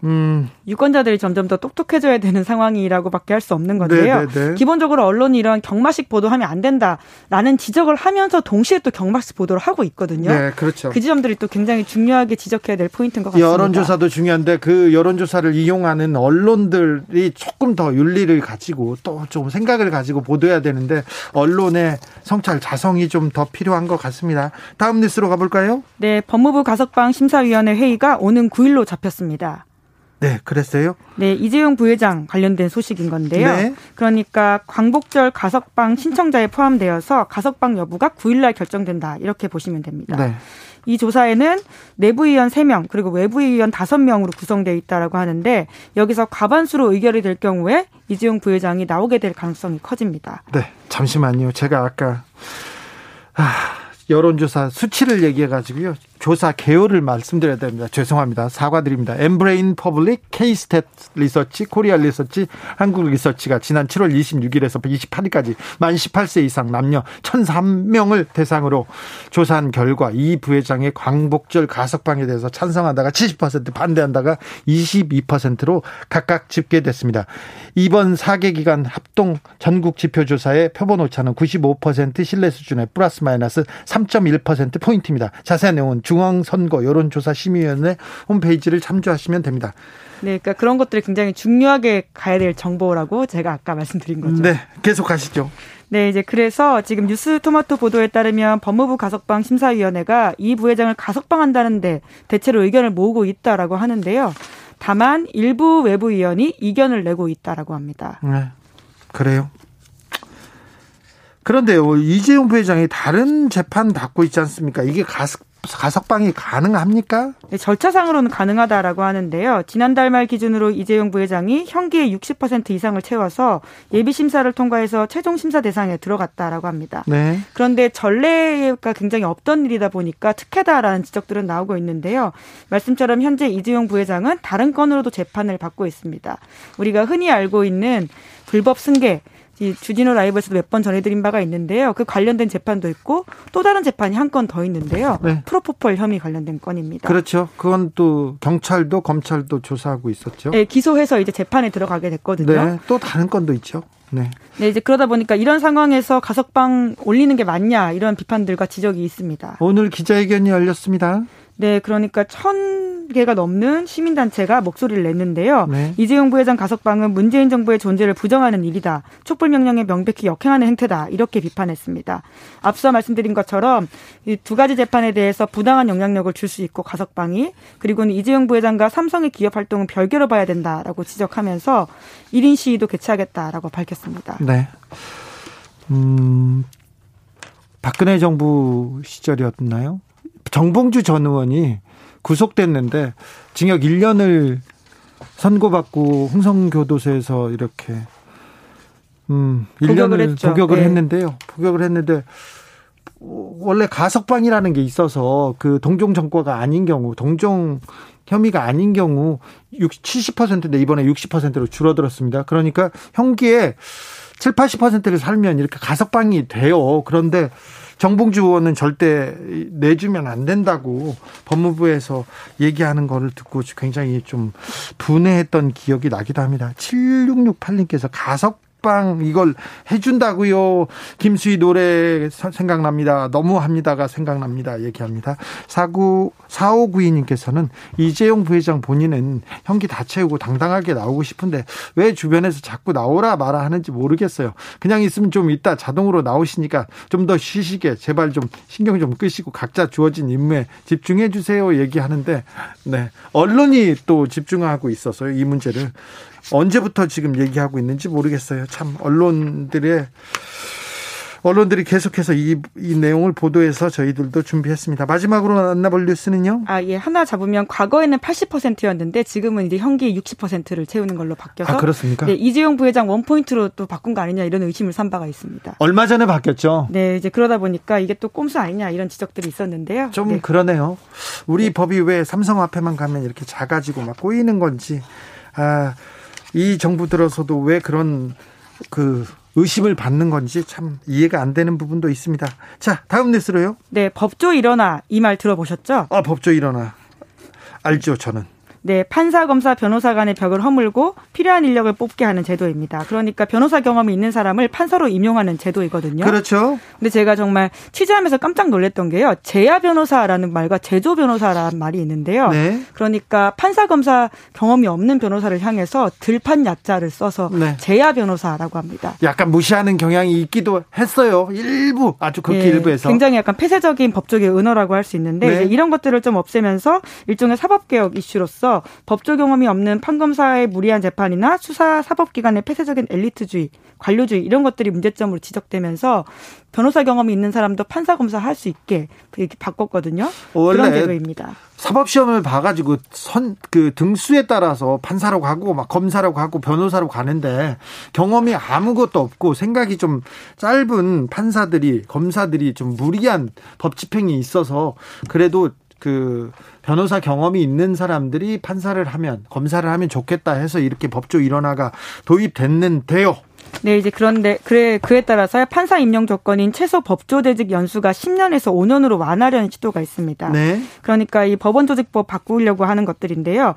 음. 유권자들이 점점 더 똑똑해져야 되는 상황이라고밖에 할 수 없는 건데요. 네네네. 네, 네. 기본적으로 언론이 이런 경마식 보도하면 안 된다라는 지적을 하면서 동시에 또 경마식 보도를 하고 있거든요. 네, 그렇죠. 그 지점들이 또 굉장히 중요하게 지적해야 될 포인트인 것 같습니다. 여론조사도 중요한데 그 여론조사를 이용하는 언론들이 조금 더 윤리를 가지고 또 좀 생각을 가지고 보도해야 되는데 언론의 성찰 자성이 좀 더 필요한 것 같습니다. 다음 뉴스로 가볼까요? 네, 법무부 가석방 심사위원회 회의가 오는 9일로 잡혔습니다. 네, 그랬어요? 네, 이재용 부회장 관련된 소식인 건데요. 네. 그러니까 광복절 가석방 신청자에 포함되어서 가석방 여부가 9일날 결정된다. 이렇게 보시면 됩니다. 네. 이 조사에는 내부위원 3명 그리고 외부위원 5명으로 구성되어 있다라고 하는데 여기서 과반수로 의결이 될 경우에 이재용 부회장이 나오게 될 가능성이 커집니다. 네, 잠시만요. 제가 아까 아, 여론조사 수치를 얘기해가지고요. 조사 개요를 말씀드려야 됩니다. 죄송합니다. 사과드립니다. 엠브레인 퍼블릭, 케이스탯 리서치, 코리아 리서치, 한국 리서치가 지난 7월 26일에서 28일까지 만 18세 이상 남녀 1,003명을 대상으로 조사한 결과 이 부회장의 광복절 가석방에 대해서 찬성하다가 70% 반대한다가 22%로 각각 집계됐습니다. 이번 4개 기간 합동 전국 지표조사의 표본 오차는 95% 신뢰 수준의 플러스 마이너스 3.1% 포인트입니다. 자세한 내용은 중앙선거 여론조사심의위원회 홈페이지를 참조하시면 됩니다. 네, 그러니까 그런 것들이 굉장히 중요하게 가야 될 정보라고 제가 아까 말씀드린 거죠. 네, 계속 하시죠. 네, 이제 그래서 지금 뉴스 토마토 보도에 따르면 법무부 가석방 심사위원회가 이 부회장을 가석방한다는데 대체로 의견을 모으고 있다라고 하는데요. 다만 일부 외부 위원이 이견을 내고 있다라고 합니다. 네, 그래요. 그런데요, 이재용 부회장이 다른 재판 받고 있지 않습니까? 이게 가석, 가석방이 가능합니까? 네, 절차상으로는 가능하다라고 하는데요. 지난달 말 기준으로 이재용 부회장이 형기의 60% 이상을 채워서 예비 심사를 통과해서 최종 심사 대상에 들어갔다라고 합니다. 네. 그런데 전례가 굉장히 없던 일이다 보니까 특혜다라는 지적들은 나오고 있는데요. 말씀처럼 현재 이재용 부회장은 다른 건으로도 재판을 받고 있습니다. 우리가 흔히 알고 있는 불법 승계 이 주진우 라이브에서도 몇 번 전해드린 바가 있는데요. 그 관련된 재판도 있고 또 다른 재판이 한 건 더 있는데요. 네. 프로포폴 혐의 관련된 건입니다. 그렇죠. 그건 또 경찰도 검찰도 조사하고 있었죠. 네, 기소해서 이제 재판에 들어가게 됐거든요. 네, 또 다른 건도 있죠. 네. 네, 이제 그러다 보니까 이런 상황에서 가석방 올리는 게 맞냐 이런 비판들과 지적이 있습니다. 오늘 기자회견이 열렸습니다. 네, 그러니까 천 개가 넘는 시민단체가 목소리를 냈는데요. 네. 이재용 부회장 가석방은 문재인 정부의 존재를 부정하는 일이다. 촛불 명령에 명백히 역행하는 행태다. 이렇게 비판했습니다. 앞서 말씀드린 것처럼 이 두 가지 재판에 대해서 부당한 영향력을 줄 수 있고 가석방이 그리고는 이재용 부회장과 삼성의 기업 활동은 별개로 봐야 된다라고 지적하면서 1인 시위도 개최하겠다라고 밝혔습니다. 네. 음, 박근혜 정부 시절이었나요? 정봉주 전 의원이 구속됐는데 징역 1년을 선고받고 흥성교도소에서 이렇게 음 1년을 복역을 네. 했는데요. 복역을 했는데 원래 가석방이라는 게 있어서 그 동종 정과가 아닌 경우 동종 혐의가 아닌 경우 60, 70%인데 이번에 60%로 줄어들었습니다. 그러니까 형기에 7, 80%를 살면 이렇게 가석방이 돼요. 그런데 정봉주 의원은 절대 내주면 안 된다고 법무부에서 얘기하는 거를 듣고 굉장히 좀 분해했던 기억이 나기도 합니다. 7668님께서 가석 팟빵 이걸 해준다고요. 김수희 노래 생각납니다. 너무합니다가 생각납니다. 얘기합니다. 사구 4592님께서는 이재용 부회장 본인은 형기 다 채우고 당당하게 나오고 싶은데 왜 주변에서 자꾸 나오라 말아 하는지 모르겠어요. 그냥 있으면 좀 이따 자동으로 나오시니까 좀 더 쉬시게 제발 좀 신경 좀 끄시고 각자 주어진 임무에 집중해 주세요. 얘기하는데 네 언론이 또 집중하고 있어서요 이 문제를 언제부터 지금 얘기하고 있는지 모르겠어요. 참 언론들의 언론들이 계속해서 이, 이 내용을 보도해서 저희들도 준비했습니다. 마지막으로 만나볼 뉴스는요? 아, 예. 하나 잡으면 과거에는 80%였는데 지금은 이제 현기 60%를 채우는 걸로 바뀌어서. 아, 그렇습니까? 네, 이재용 부회장 원포인트로 또 바꾼 거 아니냐 이런 의심을 산 바가 있습니다. 얼마 전에 바뀌었죠? 네, 이제 그러다 보니까 이게 또 꼼수 아니냐 이런 지적들이 있었는데요. 좀 네. 그러네요. 우리 네. 법이 왜 삼성 앞에만 가면 이렇게 작아지고 막 꼬이는 건지. 아, 이 정부 들어서도 왜 그런 그 의심을 받는 건지 참 이해가 안 되는 부분도 있습니다. 자, 다음 뉴스로요. 네, 법조 일어나 이 말 들어보셨죠? 아, 법조 일어나. 알죠, 저는. 네, 판사, 검사, 변호사 간의 벽을 허물고 필요한 인력을 뽑게 하는 제도입니다. 그러니까 변호사 경험이 있는 사람을 판사로 임용하는 제도이거든요. 그렇죠. 근데 제가 정말 취재하면서 깜짝 놀랐던 게요. 제야 변호사라는 말과 제조 변호사라는 말이 있는데요. 네. 그러니까 판사, 검사 경험이 없는 변호사를 향해서 들판 약자를 써서 네. 제야 변호사라고 합니다. 약간 무시하는 경향이 있기도 했어요. 일부 아주 극히 네, 일부에서 굉장히 약간 폐쇄적인 법조계 은어라고 할 수 있는데 네. 이런 것들을 좀 없애면서 일종의 사법 개혁 이슈로서 법조 경험이 없는 판검사의 무리한 재판이나 수사 사법기관의 폐쇄적인 엘리트주의, 관료주의 이런 것들이 문제점으로 지적되면서 변호사 경험이 있는 사람도 판사 검사 할 수 있게 이렇게 바꿨거든요. 그런 제도입니다. 사법 시험을 봐가지고 선 그 등수에 따라서 판사로 가고 막 검사로 가고 변호사로 가는데 경험이 아무것도 없고 생각이 좀 짧은 판사들이 검사들이 좀 무리한 법 집행이 있어서 그래도 그 변호사 경험이 있는 사람들이 판사를 하면 검사를 하면 좋겠다 해서 이렇게 법조 일원화가 도입됐는데요. 네, 이제 그런데 그래 그에 따라서 판사 임용 조건인 최소 법조 대직 연수가 10년에서 5년으로 완화하려는 시도가 있습니다. 네. 그러니까 이 법원 조직법 바꾸려고 하는 것들인데요.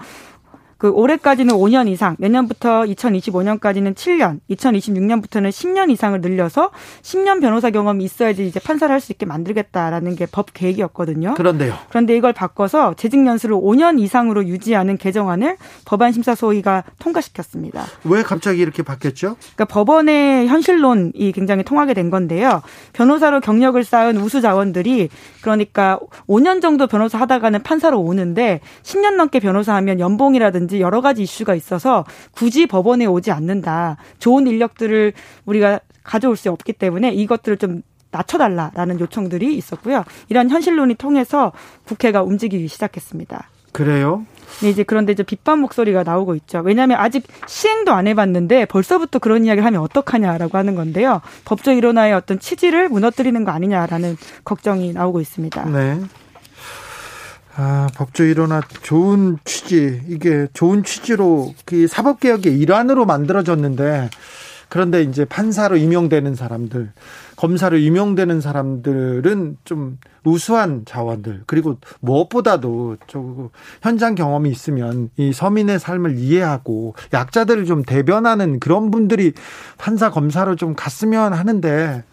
그 올해까지는 5년 이상, 내년부터 2025년까지는 7년, 2026년부터는 10년 이상을 늘려서 10년 변호사 경험이 있어야지 이제 판사를 할 수 있게 만들겠다라는 게 법 계획이었거든요. 그런데요. 그런데 이걸 바꿔서 재직 연수를 5년 이상으로 유지하는 개정안을 법안 심사 소위가 통과시켰습니다. 왜 갑자기 이렇게 바뀌었죠? 그러니까 법원의 현실론이 굉장히 통하게 된 건데요. 변호사로 경력을 쌓은 우수 자원들이 그러니까 5년 정도 변호사 하다가는 판사로 오는데 10년 넘게 변호사하면 연봉이라든지 문제라든지 여러 가지 이슈가 있어서 굳이 법원에 오지 않는다. 좋은 인력들을 우리가 가져올 수 없기 때문에 이것들을 좀 낮춰달라라는 요청들이 있었고요. 이런 현실론이 통해서 국회가 움직이기 시작했습니다. 그래요? 네, 이제 그런데 이제 비판 목소리가 나오고 있죠. 왜냐하면 아직 시행도 안 해봤는데 벌써부터 그런 이야기를 하면 어떡하냐라고 하는 건데요. 법조 일원화의 어떤 취지를 무너뜨리는 거 아니냐라는 걱정이 나오고 있습니다. 네. 아, 법조 일어나 좋은 취지, 이게 좋은 취지로 그 사법개혁의 일환으로 만들어졌는데, 그런데 이제 판사로 임용되는 사람들, 검사로 임용되는 사람들은 좀 우수한 자원들, 그리고 무엇보다도 저 현장 경험이 있으면 이 서민의 삶을 이해하고 약자들을 좀 대변하는 그런 분들이 판사, 검사로 좀 갔으면 하는데,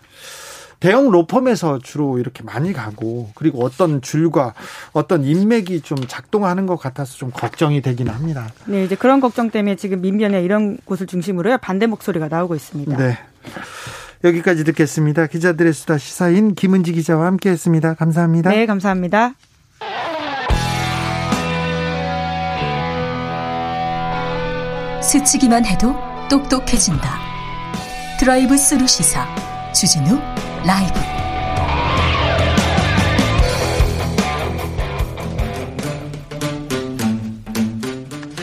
대형 로펌에서 주로 이렇게 많이 가고 그리고 어떤 줄과 어떤 인맥이 좀 작동하는 것 같아서 좀 걱정이 되긴 합니다. 네, 이제 그런 걱정 때문에 지금 민변에 이런 곳을 중심으로 반대 목소리가 나오고 있습니다. 네. 여기까지 듣겠습니다. 기자들의 수다 시사인 김은지 기자와 함께했습니다. 감사합니다. 네, 감사합니다. 스치기만 해도 똑똑해진다. 드라이브 스루 시사 주진우 라이브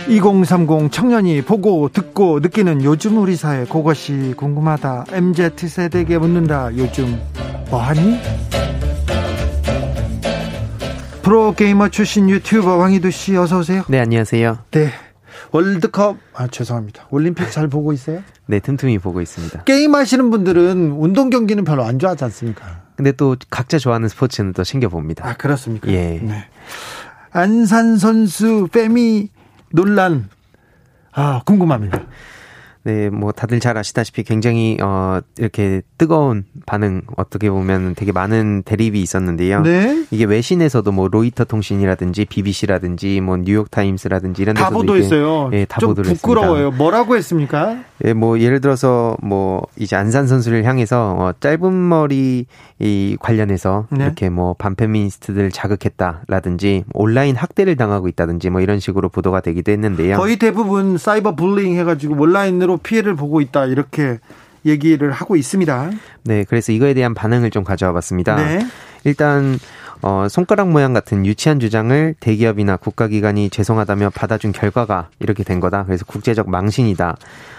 2030 청년이 보고 듣고 느끼는 요즘 우리 사회 그것이 궁금하다. MZ 세대에게 묻는다. 요즘 뭐하니? 프로게이머 출신 유튜버 황희두 씨 어서 오세요. 네, 안녕하세요. 네. 월드컵 아 죄송합니다. 올림픽 잘 보고 있어요? 네, 틈틈이 보고 있습니다. 게임 하시는 분들은 운동 경기는 별로 안 좋아하지 않습니까? 근데 또 각자 좋아하는 스포츠는 또 챙겨 봅니다. 아, 그렇습니까? 예. 네. 안산 선수 빼미 논란 아, 궁금합니다. 네, 뭐 다들 잘 아시다시피 굉장히 어 이렇게 뜨거운 반응 어떻게 보면 되게 많은 대립이 있었는데요. 네. 이게 외신에서도 뭐 로이터 통신이라든지 BBC라든지 뭐 뉴욕 타임스라든지 이런 데서 다 보도했어요. 예, 다 보도를 부끄러워요. 했습니다. 뭐라고 했습니까? 예, 뭐 예를 들어서 뭐 이제 안산 선수를 향해서 어 짧은 머리 이 관련해서 네. 이렇게 뭐 반페미니스트들 자극했다라든지 온라인 학대를 당하고 있다든지 뭐 이런 식으로 보도가 되기도 했는데요. 거의 대부분 사이버 불링 해가지고 온라인으로 피해를 보고 있다 이렇게 얘기를 하고 있습니다. 네, 그래서 이거에 대한 반응을 좀 가져와 봤습니다. 네. 일단 어, 손가락 모양 같은 유치한 주장을 대기업이나 국가기관이 죄송하다며 받아준 결과가 이렇게 된 거다. 그래서 국제적 망신이다.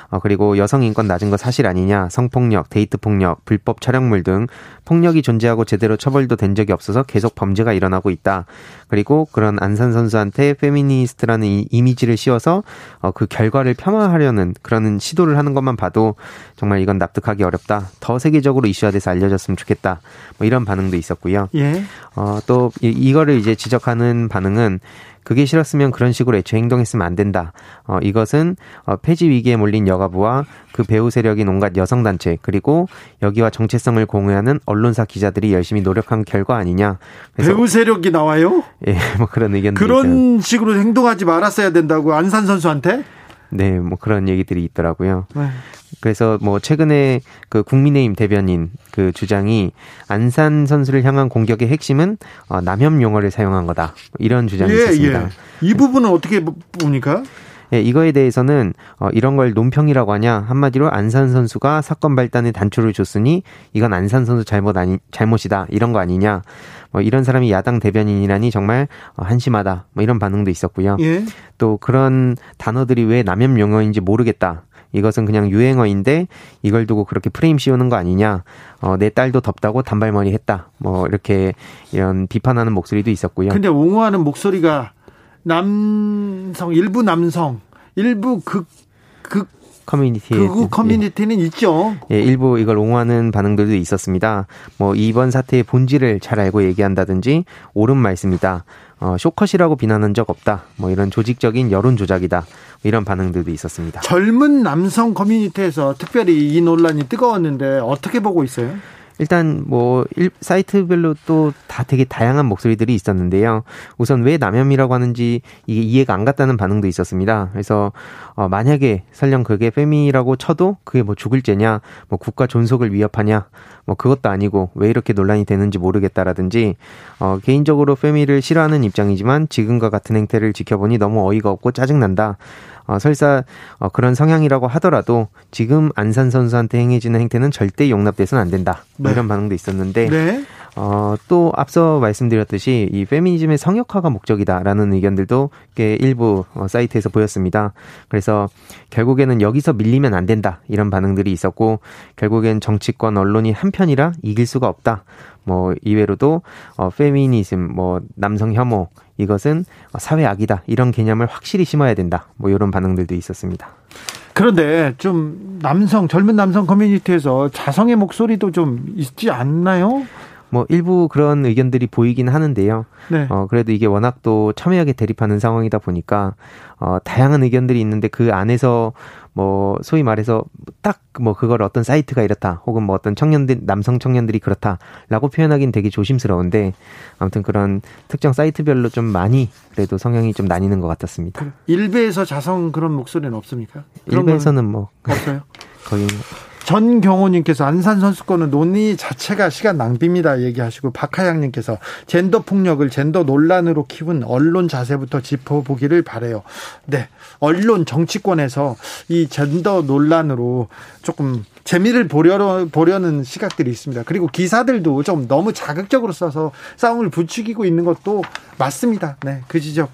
어, 그리고 여성 인권 낮은 거 사실 아니냐, 성폭력, 데이트 폭력, 불법 촬영물 등 폭력이 존재하고 제대로 처벌도 된 적이 없어서 계속 범죄가 일어나고 있다. 그리고 그런 안산 선수한테 페미니스트라는 이, 이미지를 씌워서 어, 그 결과를 폄하하려는 그런 시도를 하는 것만 봐도 정말 이건 납득하기 어렵다. 더 세계적으로 이슈화돼서 알려졌으면 좋겠다. 뭐 이런 반응도 있었고요. 예. 어, 또 이, 이거를 이제 지적하는 반응은 그게 싫었으면 그런 식으로 애초에 행동했으면 안 된다. 어, 이것은 어, 폐지 위기에 몰린 여가부와 그 배우 세력인 온갖 여성단체 그리고 여기와 정체성을 공유하는 언론 사 기자들이 열심히 노력한 결과 아니냐. 배우 세력이 나와요? 예, 뭐 그런 의견 그런 있죠. 식으로 행동하지 말았어야 된다고 안산 선수한테? 네, 뭐 그런 얘기들이 있더라고요. 네. 그래서 뭐 최근에 그 국민의힘 대변인 그 주장이 안산 선수를 향한 공격의 핵심은 어, 남혐 용어를 사용한 거다. 이런 주장이 예, 있었습니다. 예. 이 부분은 어떻게 봅니까? 예, 이거에 대해서는 어, 이런 걸 논평이라고 하냐 한마디로 안산 선수가 사건 발단에 단초를 줬으니 이건 안산 선수 잘못 아니 잘못이다 이런 거 아니냐 뭐 이런 사람이 야당 대변인이라니 정말 어, 한심하다 뭐 이런 반응도 있었고요. 예. 또 그런 단어들이 왜 남혐 용어인지 모르겠다. 이것은 그냥 유행어인데 이걸 두고 그렇게 프레임 씌우는 거 아니냐. 어, 내 딸도 덥다고 단발머리 했다. 뭐 이렇게 이런 비판하는 목소리도 있었고요. 근데 옹호하는 목소리가 남성 일부 남성 일부 극 극 커뮤니티 극우 커뮤니티는 예. 있죠. 예, 일부 이걸 옹호하는 반응들도 있었습니다. 뭐 이번 사태의 본질을 잘 알고 얘기한다든지 옳은 말씀이다. 어, 숏컷이라고 비난한 적 없다. 뭐 이런 조직적인 여론 조작이다. 이런 반응들도 있었습니다. 젊은 남성 커뮤니티에서 특별히 이 논란이 뜨거웠는데 어떻게 보고 있어요? 일단 뭐 사이트별로 또 다 되게 다양한 목소리들이 있었는데요. 우선 왜 남혐이라고 하는지 이게 이해가 안 갔다는 반응도 있었습니다. 그래서 어 만약에 설령 그게 페미라고 쳐도 그게 뭐 죽을 죄냐, 뭐 국가 존속을 위협하냐, 뭐 그것도 아니고 왜 이렇게 논란이 되는지 모르겠다라든지 어 개인적으로 페미를 싫어하는 입장이지만 지금과 같은 행태를 지켜보니 너무 어이가 없고 짜증난다. 어, 설사 어, 그런 성향이라고 하더라도 지금 안산 선수한테 행해지는 행태는 절대 용납돼서는 안 된다. 뭐 네. 이런 반응도 있었는데 네. 어, 또 앞서 말씀드렸듯이 이 페미니즘의 성역화가 목적이다라는 의견들도 일부 어, 사이트에서 보였습니다. 그래서 결국에는 여기서 밀리면 안 된다 이런 반응들이 있었고 결국엔 정치권 언론이 한편이라 이길 수가 없다. 뭐 이외로도 어 페미니즘 뭐 남성 혐오 이것은 사회 악이다 이런 개념을 확실히 심어야 된다. 뭐 이런 반응들도 있었습니다. 그런데 좀 남성 젊은 남성 커뮤니티에서 자성의 목소리도 좀 있지 않나요? 뭐 일부 그런 의견들이 보이긴 하는데요. 네. 어 그래도 이게 워낙 또 첨예하게 대립하는 상황이다 보니까 어 다양한 의견들이 있는데 그 안에서 뭐 소위 말해서 딱 뭐 그걸 어떤 사이트가 이렇다 혹은 뭐 어떤 청년들 남성 청년들이 그렇다라고 표현하기는 되게 조심스러운데 아무튼 그런 특정 사이트별로 좀 많이 그래도 성향이 좀 나뉘는 것 같았습니다. 일베에서 자성 그런 목소리는 없습니까? 일베에서는 뭐 없어요. 거의 전경호님께서 안산 선수권은 논의 자체가 시간 낭비입니다 얘기하시고 박하양님께서 젠더 폭력을 젠더 논란으로 키운 언론 자세부터 짚어보기를 바래요. 네, 언론 정치권에서 이 젠더 논란으로 조금 재미를 보려, 보려는 시각들이 있습니다. 그리고 기사들도 좀 너무 자극적으로 써서 싸움을 부추기고 있는 것도 맞습니다. 네, 그 지적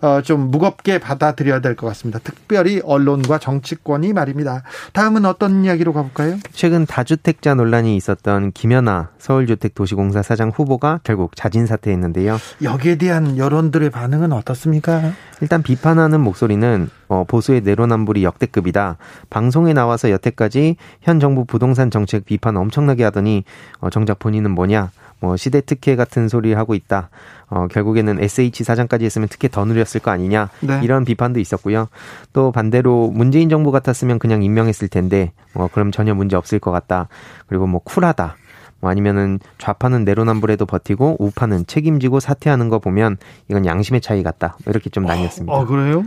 어, 좀 무겁게 받아들여야 될 것 같습니다. 특별히 언론과 정치권이 말입니다. 다음은 어떤 이야기로 가볼까요? 최근 다주택자 논란이 있었던 김연아 서울주택도시공사 사장 후보가 결국 자진 사퇴했는데요. 여기에 대한 여론들의 반응은 어떻습니까? 일단 비판하는 목소리는 어, 보수의 내로남불이 역대급이다. 방송에 나와서 여태까지 현 정부 부동산 정책 비판 엄청나게 하더니 어, 정작 본인은 뭐냐? 뭐 시대 특혜 같은 소리 하고 있다. 어, 결국에는 SH 사장까지 했으면 특혜 더 누렸을 거 아니냐. 네. 이런 비판도 있었고요. 또 반대로 문재인 정부 같았으면 그냥 임명했을 텐데, 어, 그럼 전혀 문제 없을 것 같다. 그리고 뭐 쿨하다. 뭐 아니면은 좌파는 내로남불에도 버티고 우파는 책임지고 사퇴하는 거 보면 이건 양심의 차이 같다. 뭐 이렇게 좀 나뉘었습니다. 어, 그래요?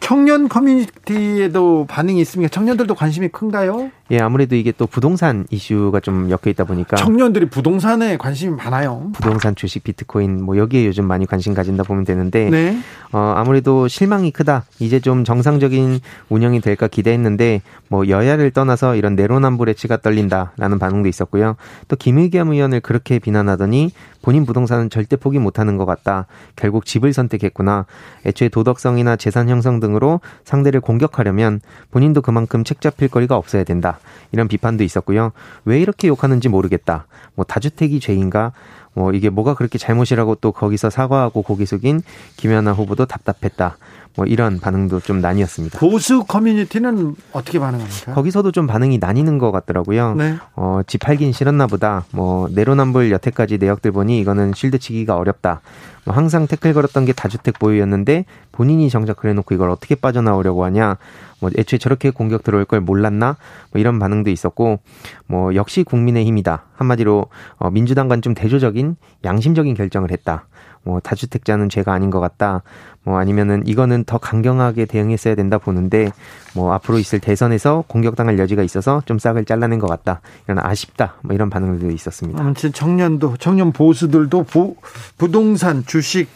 청년 커뮤니티에도 반응이 있습니까? 청년들도 관심이 큰가요? 예, 아무래도 이게 또 부동산 이슈가 좀 엮여 있다 보니까 청년들이 부동산에 관심이 많아요. 부동산, 주식, 비트코인 뭐 여기에 요즘 많이 관심 가진다 보면 되는데 네. 어, 아무래도 실망이 크다. 이제 좀 정상적인 운영이 될까 기대했는데 뭐 여야를 떠나서 이런 내로남불의 치가 떨린다라는 반응도 있었고요. 또김 의겸 의원을 그렇게 비난하더니 본인 부동산은 절대 포기 못하는 것 같다. 결국 집을 선택했구나. 애초에 도덕성이나 재산 형성 등으로 상대를 공격하려면 본인도 그만큼 책 잡힐 거리가 없어야 된다. 이런 비판도 있었고요. 왜 이렇게 욕하는지 모르겠다. 뭐 다주택이 죄인가? 뭐 이게 뭐가 그렇게 잘못이라고 또 거기서 사과하고 고개 숙인 김연아 후보도 답답했다. 뭐 이런 반응도 좀 나뉘었습니다. 보수 커뮤니티는 어떻게 반응합니까? 거기서도 좀 반응이 나뉘는 것 같더라고요. 네. 어, 집 팔긴 싫었나 보다. 뭐 내로남불 여태까지 내역들 보니 이거는 실드 치기가 어렵다. 뭐 항상 태클 걸었던 게 다주택 보유였는데 본인이 정작 그래놓고 이걸 어떻게 빠져나오려고 하냐. 뭐 애초에 저렇게 공격 들어올 걸 몰랐나? 뭐 이런 반응도 있었고 뭐 역시 국민의 힘이다. 한마디로 어, 민주당과는 좀 대조적인 양심적인 결정을 했다. 뭐 다주택자는 죄가 아닌 것 같다. 뭐 아니면은 이거는 더 강경하게 대응했어야 된다 보는데 뭐 앞으로 있을 대선에서 공격당할 여지가 있어서 좀 싹을 잘라낸 것 같다. 이런 아쉽다. 뭐 이런 반응들도 있었습니다. 아무튼 청년도 청년 보수들도 부, 부동산, 주식,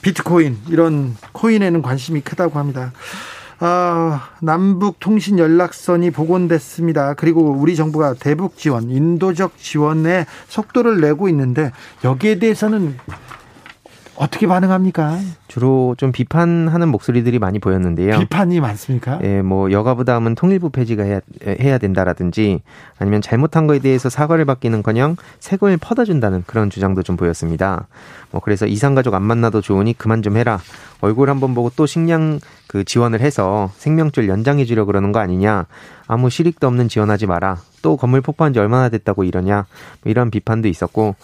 비트코인 이런 코인에는 관심이 크다고 합니다. 아, 남북 통신 연락선이 복원됐습니다. 그리고 우리 정부가 대북 지원, 인도적 지원에 속도를 내고 있는데 여기에 대해서는 어떻게 반응합니까? 주로 좀 비판하는 목소리들이 많이 보였는데요. 비판이 많습니까? 예, 뭐 여가부담은 통일부 폐지가 해야, 해야 된다라든지 아니면 잘못한 거에 대해서 사과를 받기는커녕 새걸 퍼다 준다는 그런 주장도 좀 보였습니다. 뭐 그래서 이상 가족 안 만나도 좋으니 그만 좀 해라. 얼굴 한번 보고 또 식량 그 지원을 해서 생명줄 연장해 주려 그러는 거 아니냐. 아무 실익도 없는 지원하지 마라. 또 건물 폭파한 지 얼마나 됐다고 이러냐. 뭐 이런 비판도 있었고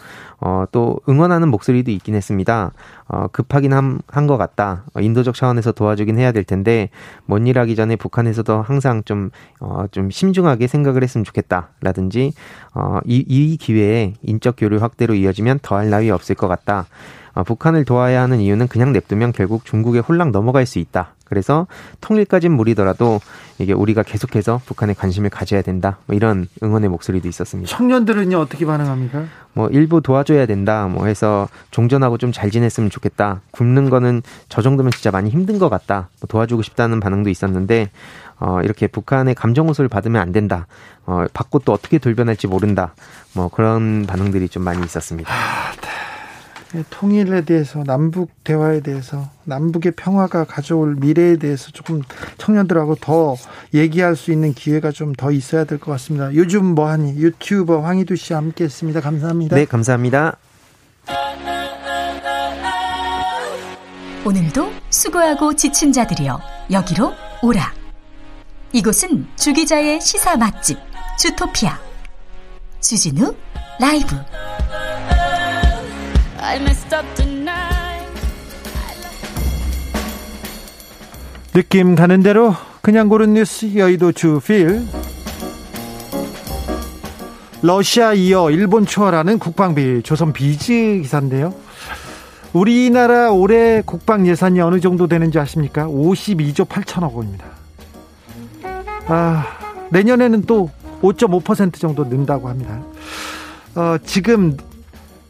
어, 또 응원하는 목소리도 있긴 했습니다. 어, 급하긴 한, 한 것 같다. 어, 인도적 차원에서 도와주긴 해야 될 텐데, 뭔 일 하기 전에 북한에서도 항상 좀, 어, 좀 심중하게 생각을 했으면 좋겠다. 라든지, 어, 이, 이 기회에 인적 교류 확대로 이어지면 더할 나위 없을 것 같다. 어, 북한을 도와야 하는 이유는 그냥 냅두면 결국 중국에 홀랑 넘어갈 수 있다. 그래서 통일까진 무리더라도 이게 우리가 계속해서 북한에 관심을 가져야 된다. 뭐 이런 응원의 목소리도 있었습니다. 청년들은요 어떻게 반응합니까? 뭐 일부 도와줘야 된다. 뭐 해서 종전하고 좀 잘 지냈으면 좋겠다. 굶는 거는 저 정도면 진짜 많이 힘든 것 같다. 뭐 도와주고 싶다는 반응도 있었는데 어 이렇게 북한의 감정 호소를 받으면 안 된다. 어 받고 또 어떻게 돌변할지 모른다. 뭐 그런 반응들이 좀 많이 있었습니다. 아, 네. 예, 통일에 대해서 남북 대화에 대해서 남북의 평화가 가져올 미래에 대해서 조금 청년들하고 더 얘기할 수 있는 기회가 좀 더 있어야 될 것 같습니다. 요즘 뭐하니 유튜버 황희두 씨와 함께했습니다. 감사합니다. 네, 감사합니다. 오늘도 수고하고 지친 자들이여 여기로 오라. 이곳은 주기자의 시사 맛집 주토피아 주진우 라이브. 느낌 가는 대로 그냥 고른 뉴스 여의도 주필 러시아 이어 일본 추월하는 국방비 조선 비즈 기사인데요. 우리나라 올해 국방 예산이 어느 정도 되는지 아십니까? 52조 8천억 원입니다. 아, 내년에는 또 5.5% 정도 는다고 합니다. 어, 지금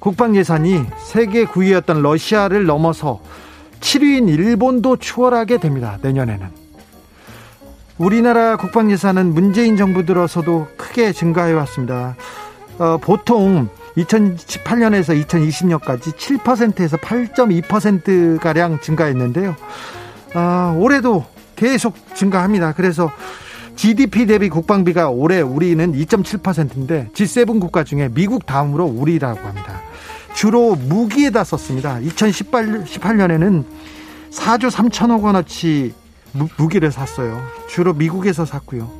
국방 예산이 세계 9위였던 러시아를 넘어서 7위인 일본도 추월하게 됩니다. 내년에는. 우리나라 국방 예산은 문재인 정부 들어서도 크게 증가해 왔습니다. 어, 보통 2018년에서 2020년까지 7%에서 8.2%가량 증가했는데요. 어, 올해도 계속 증가합니다. 그래서 GDP 대비 국방비가 올해 우리는 2.7%인데 G7 국가 중에 미국 다음으로 우리라고 합니다. 주로 무기에다 썼습니다. 2018년에는 4조 3천억 원어치 무 기를 샀어요. 주로 미국에서 샀고요.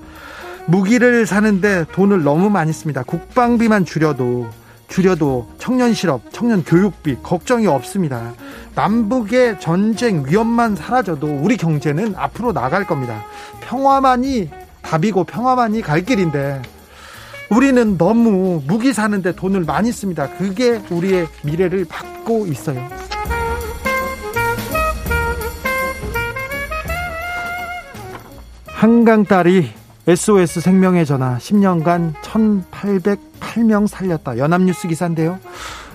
무기를 사는데 돈을 너무 많이 씁니다. 국방비만 줄여도 줄여도 청년 실업, 청년 교육비 걱정이 없습니다. 남북의 전쟁 위험만 사라져도 우리 경제는 앞으로 나갈 겁니다. 평화만이 답이고 평화만이 갈 길인데 우리는 너무 무기 사는데 돈을 많이 씁니다. 그게 우리의 미래를 막고 있어요. 한강 딸이 SOS 생명의 전화 10년간 1,808명 살렸다. 연합뉴스 기사인데요.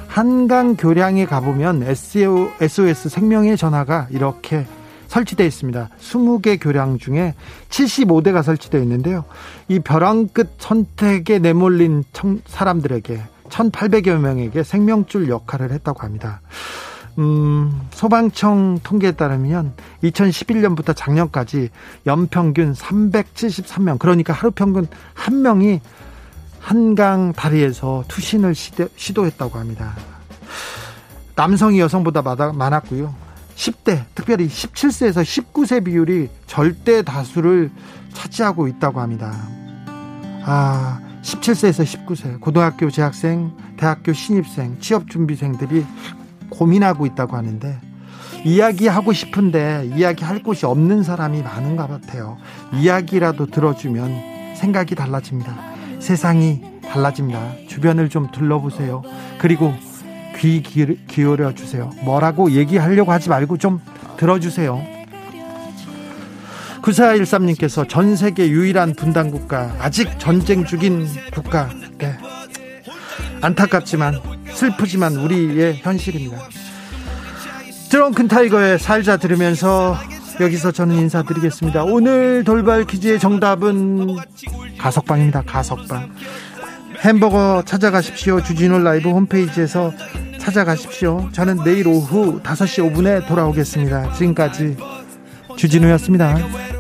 한강 교량에 가보면 SOS 생명의 전화가 이렇게 설치되어 있습니다. 20개 교량 중에 75대가 설치되어 있는데요. 이 벼랑 끝 선택에 내몰린 사람들에게 1,800여 명에게 생명줄 역할을 했다고 합니다. 음, 소방청 통계에 따르면 2011년부터 작년까지 연평균 373명, 그러니까 하루 평균 한 명이 한강 다리에서 투신을 시도, 했다고 합니다. 남성이 여성보다 많았고요. 10대, 특별히 17세에서 19세 비율이 절대 다수를 차지하고 있다고 합니다. 아, 17세에서 19세, 고등학교 재학생, 대학교 신입생, 취업준비생들이 고민하고 있다고 하는데 이야기하고 싶은데 이야기할 곳이 없는 사람이 많은가 같아요. 이야기라도 들어주면 생각이 달라집니다. 세상이 달라집니다. 주변을 좀 둘러보세요. 그리고 귀 기울여 주세요. 뭐라고 얘기하려고 하지 말고 좀 들어주세요. 9413님께서 전 세계 유일한 분단 국가, 아직 전쟁 중인 국가, 네. 안타깝지만 슬프지만 우리의 현실입니다. 드렁큰 타이거의 살자 들으면서 여기서 저는 인사드리겠습니다. 오늘 돌발 퀴즈의 정답은 가석방입니다. 가석방. 햄버거 찾아가십시오. 주진우 라이브 홈페이지에서 찾아가십시오. 저는 내일 오후 5시 5분에 돌아오겠습니다. 지금까지 주진우였습니다.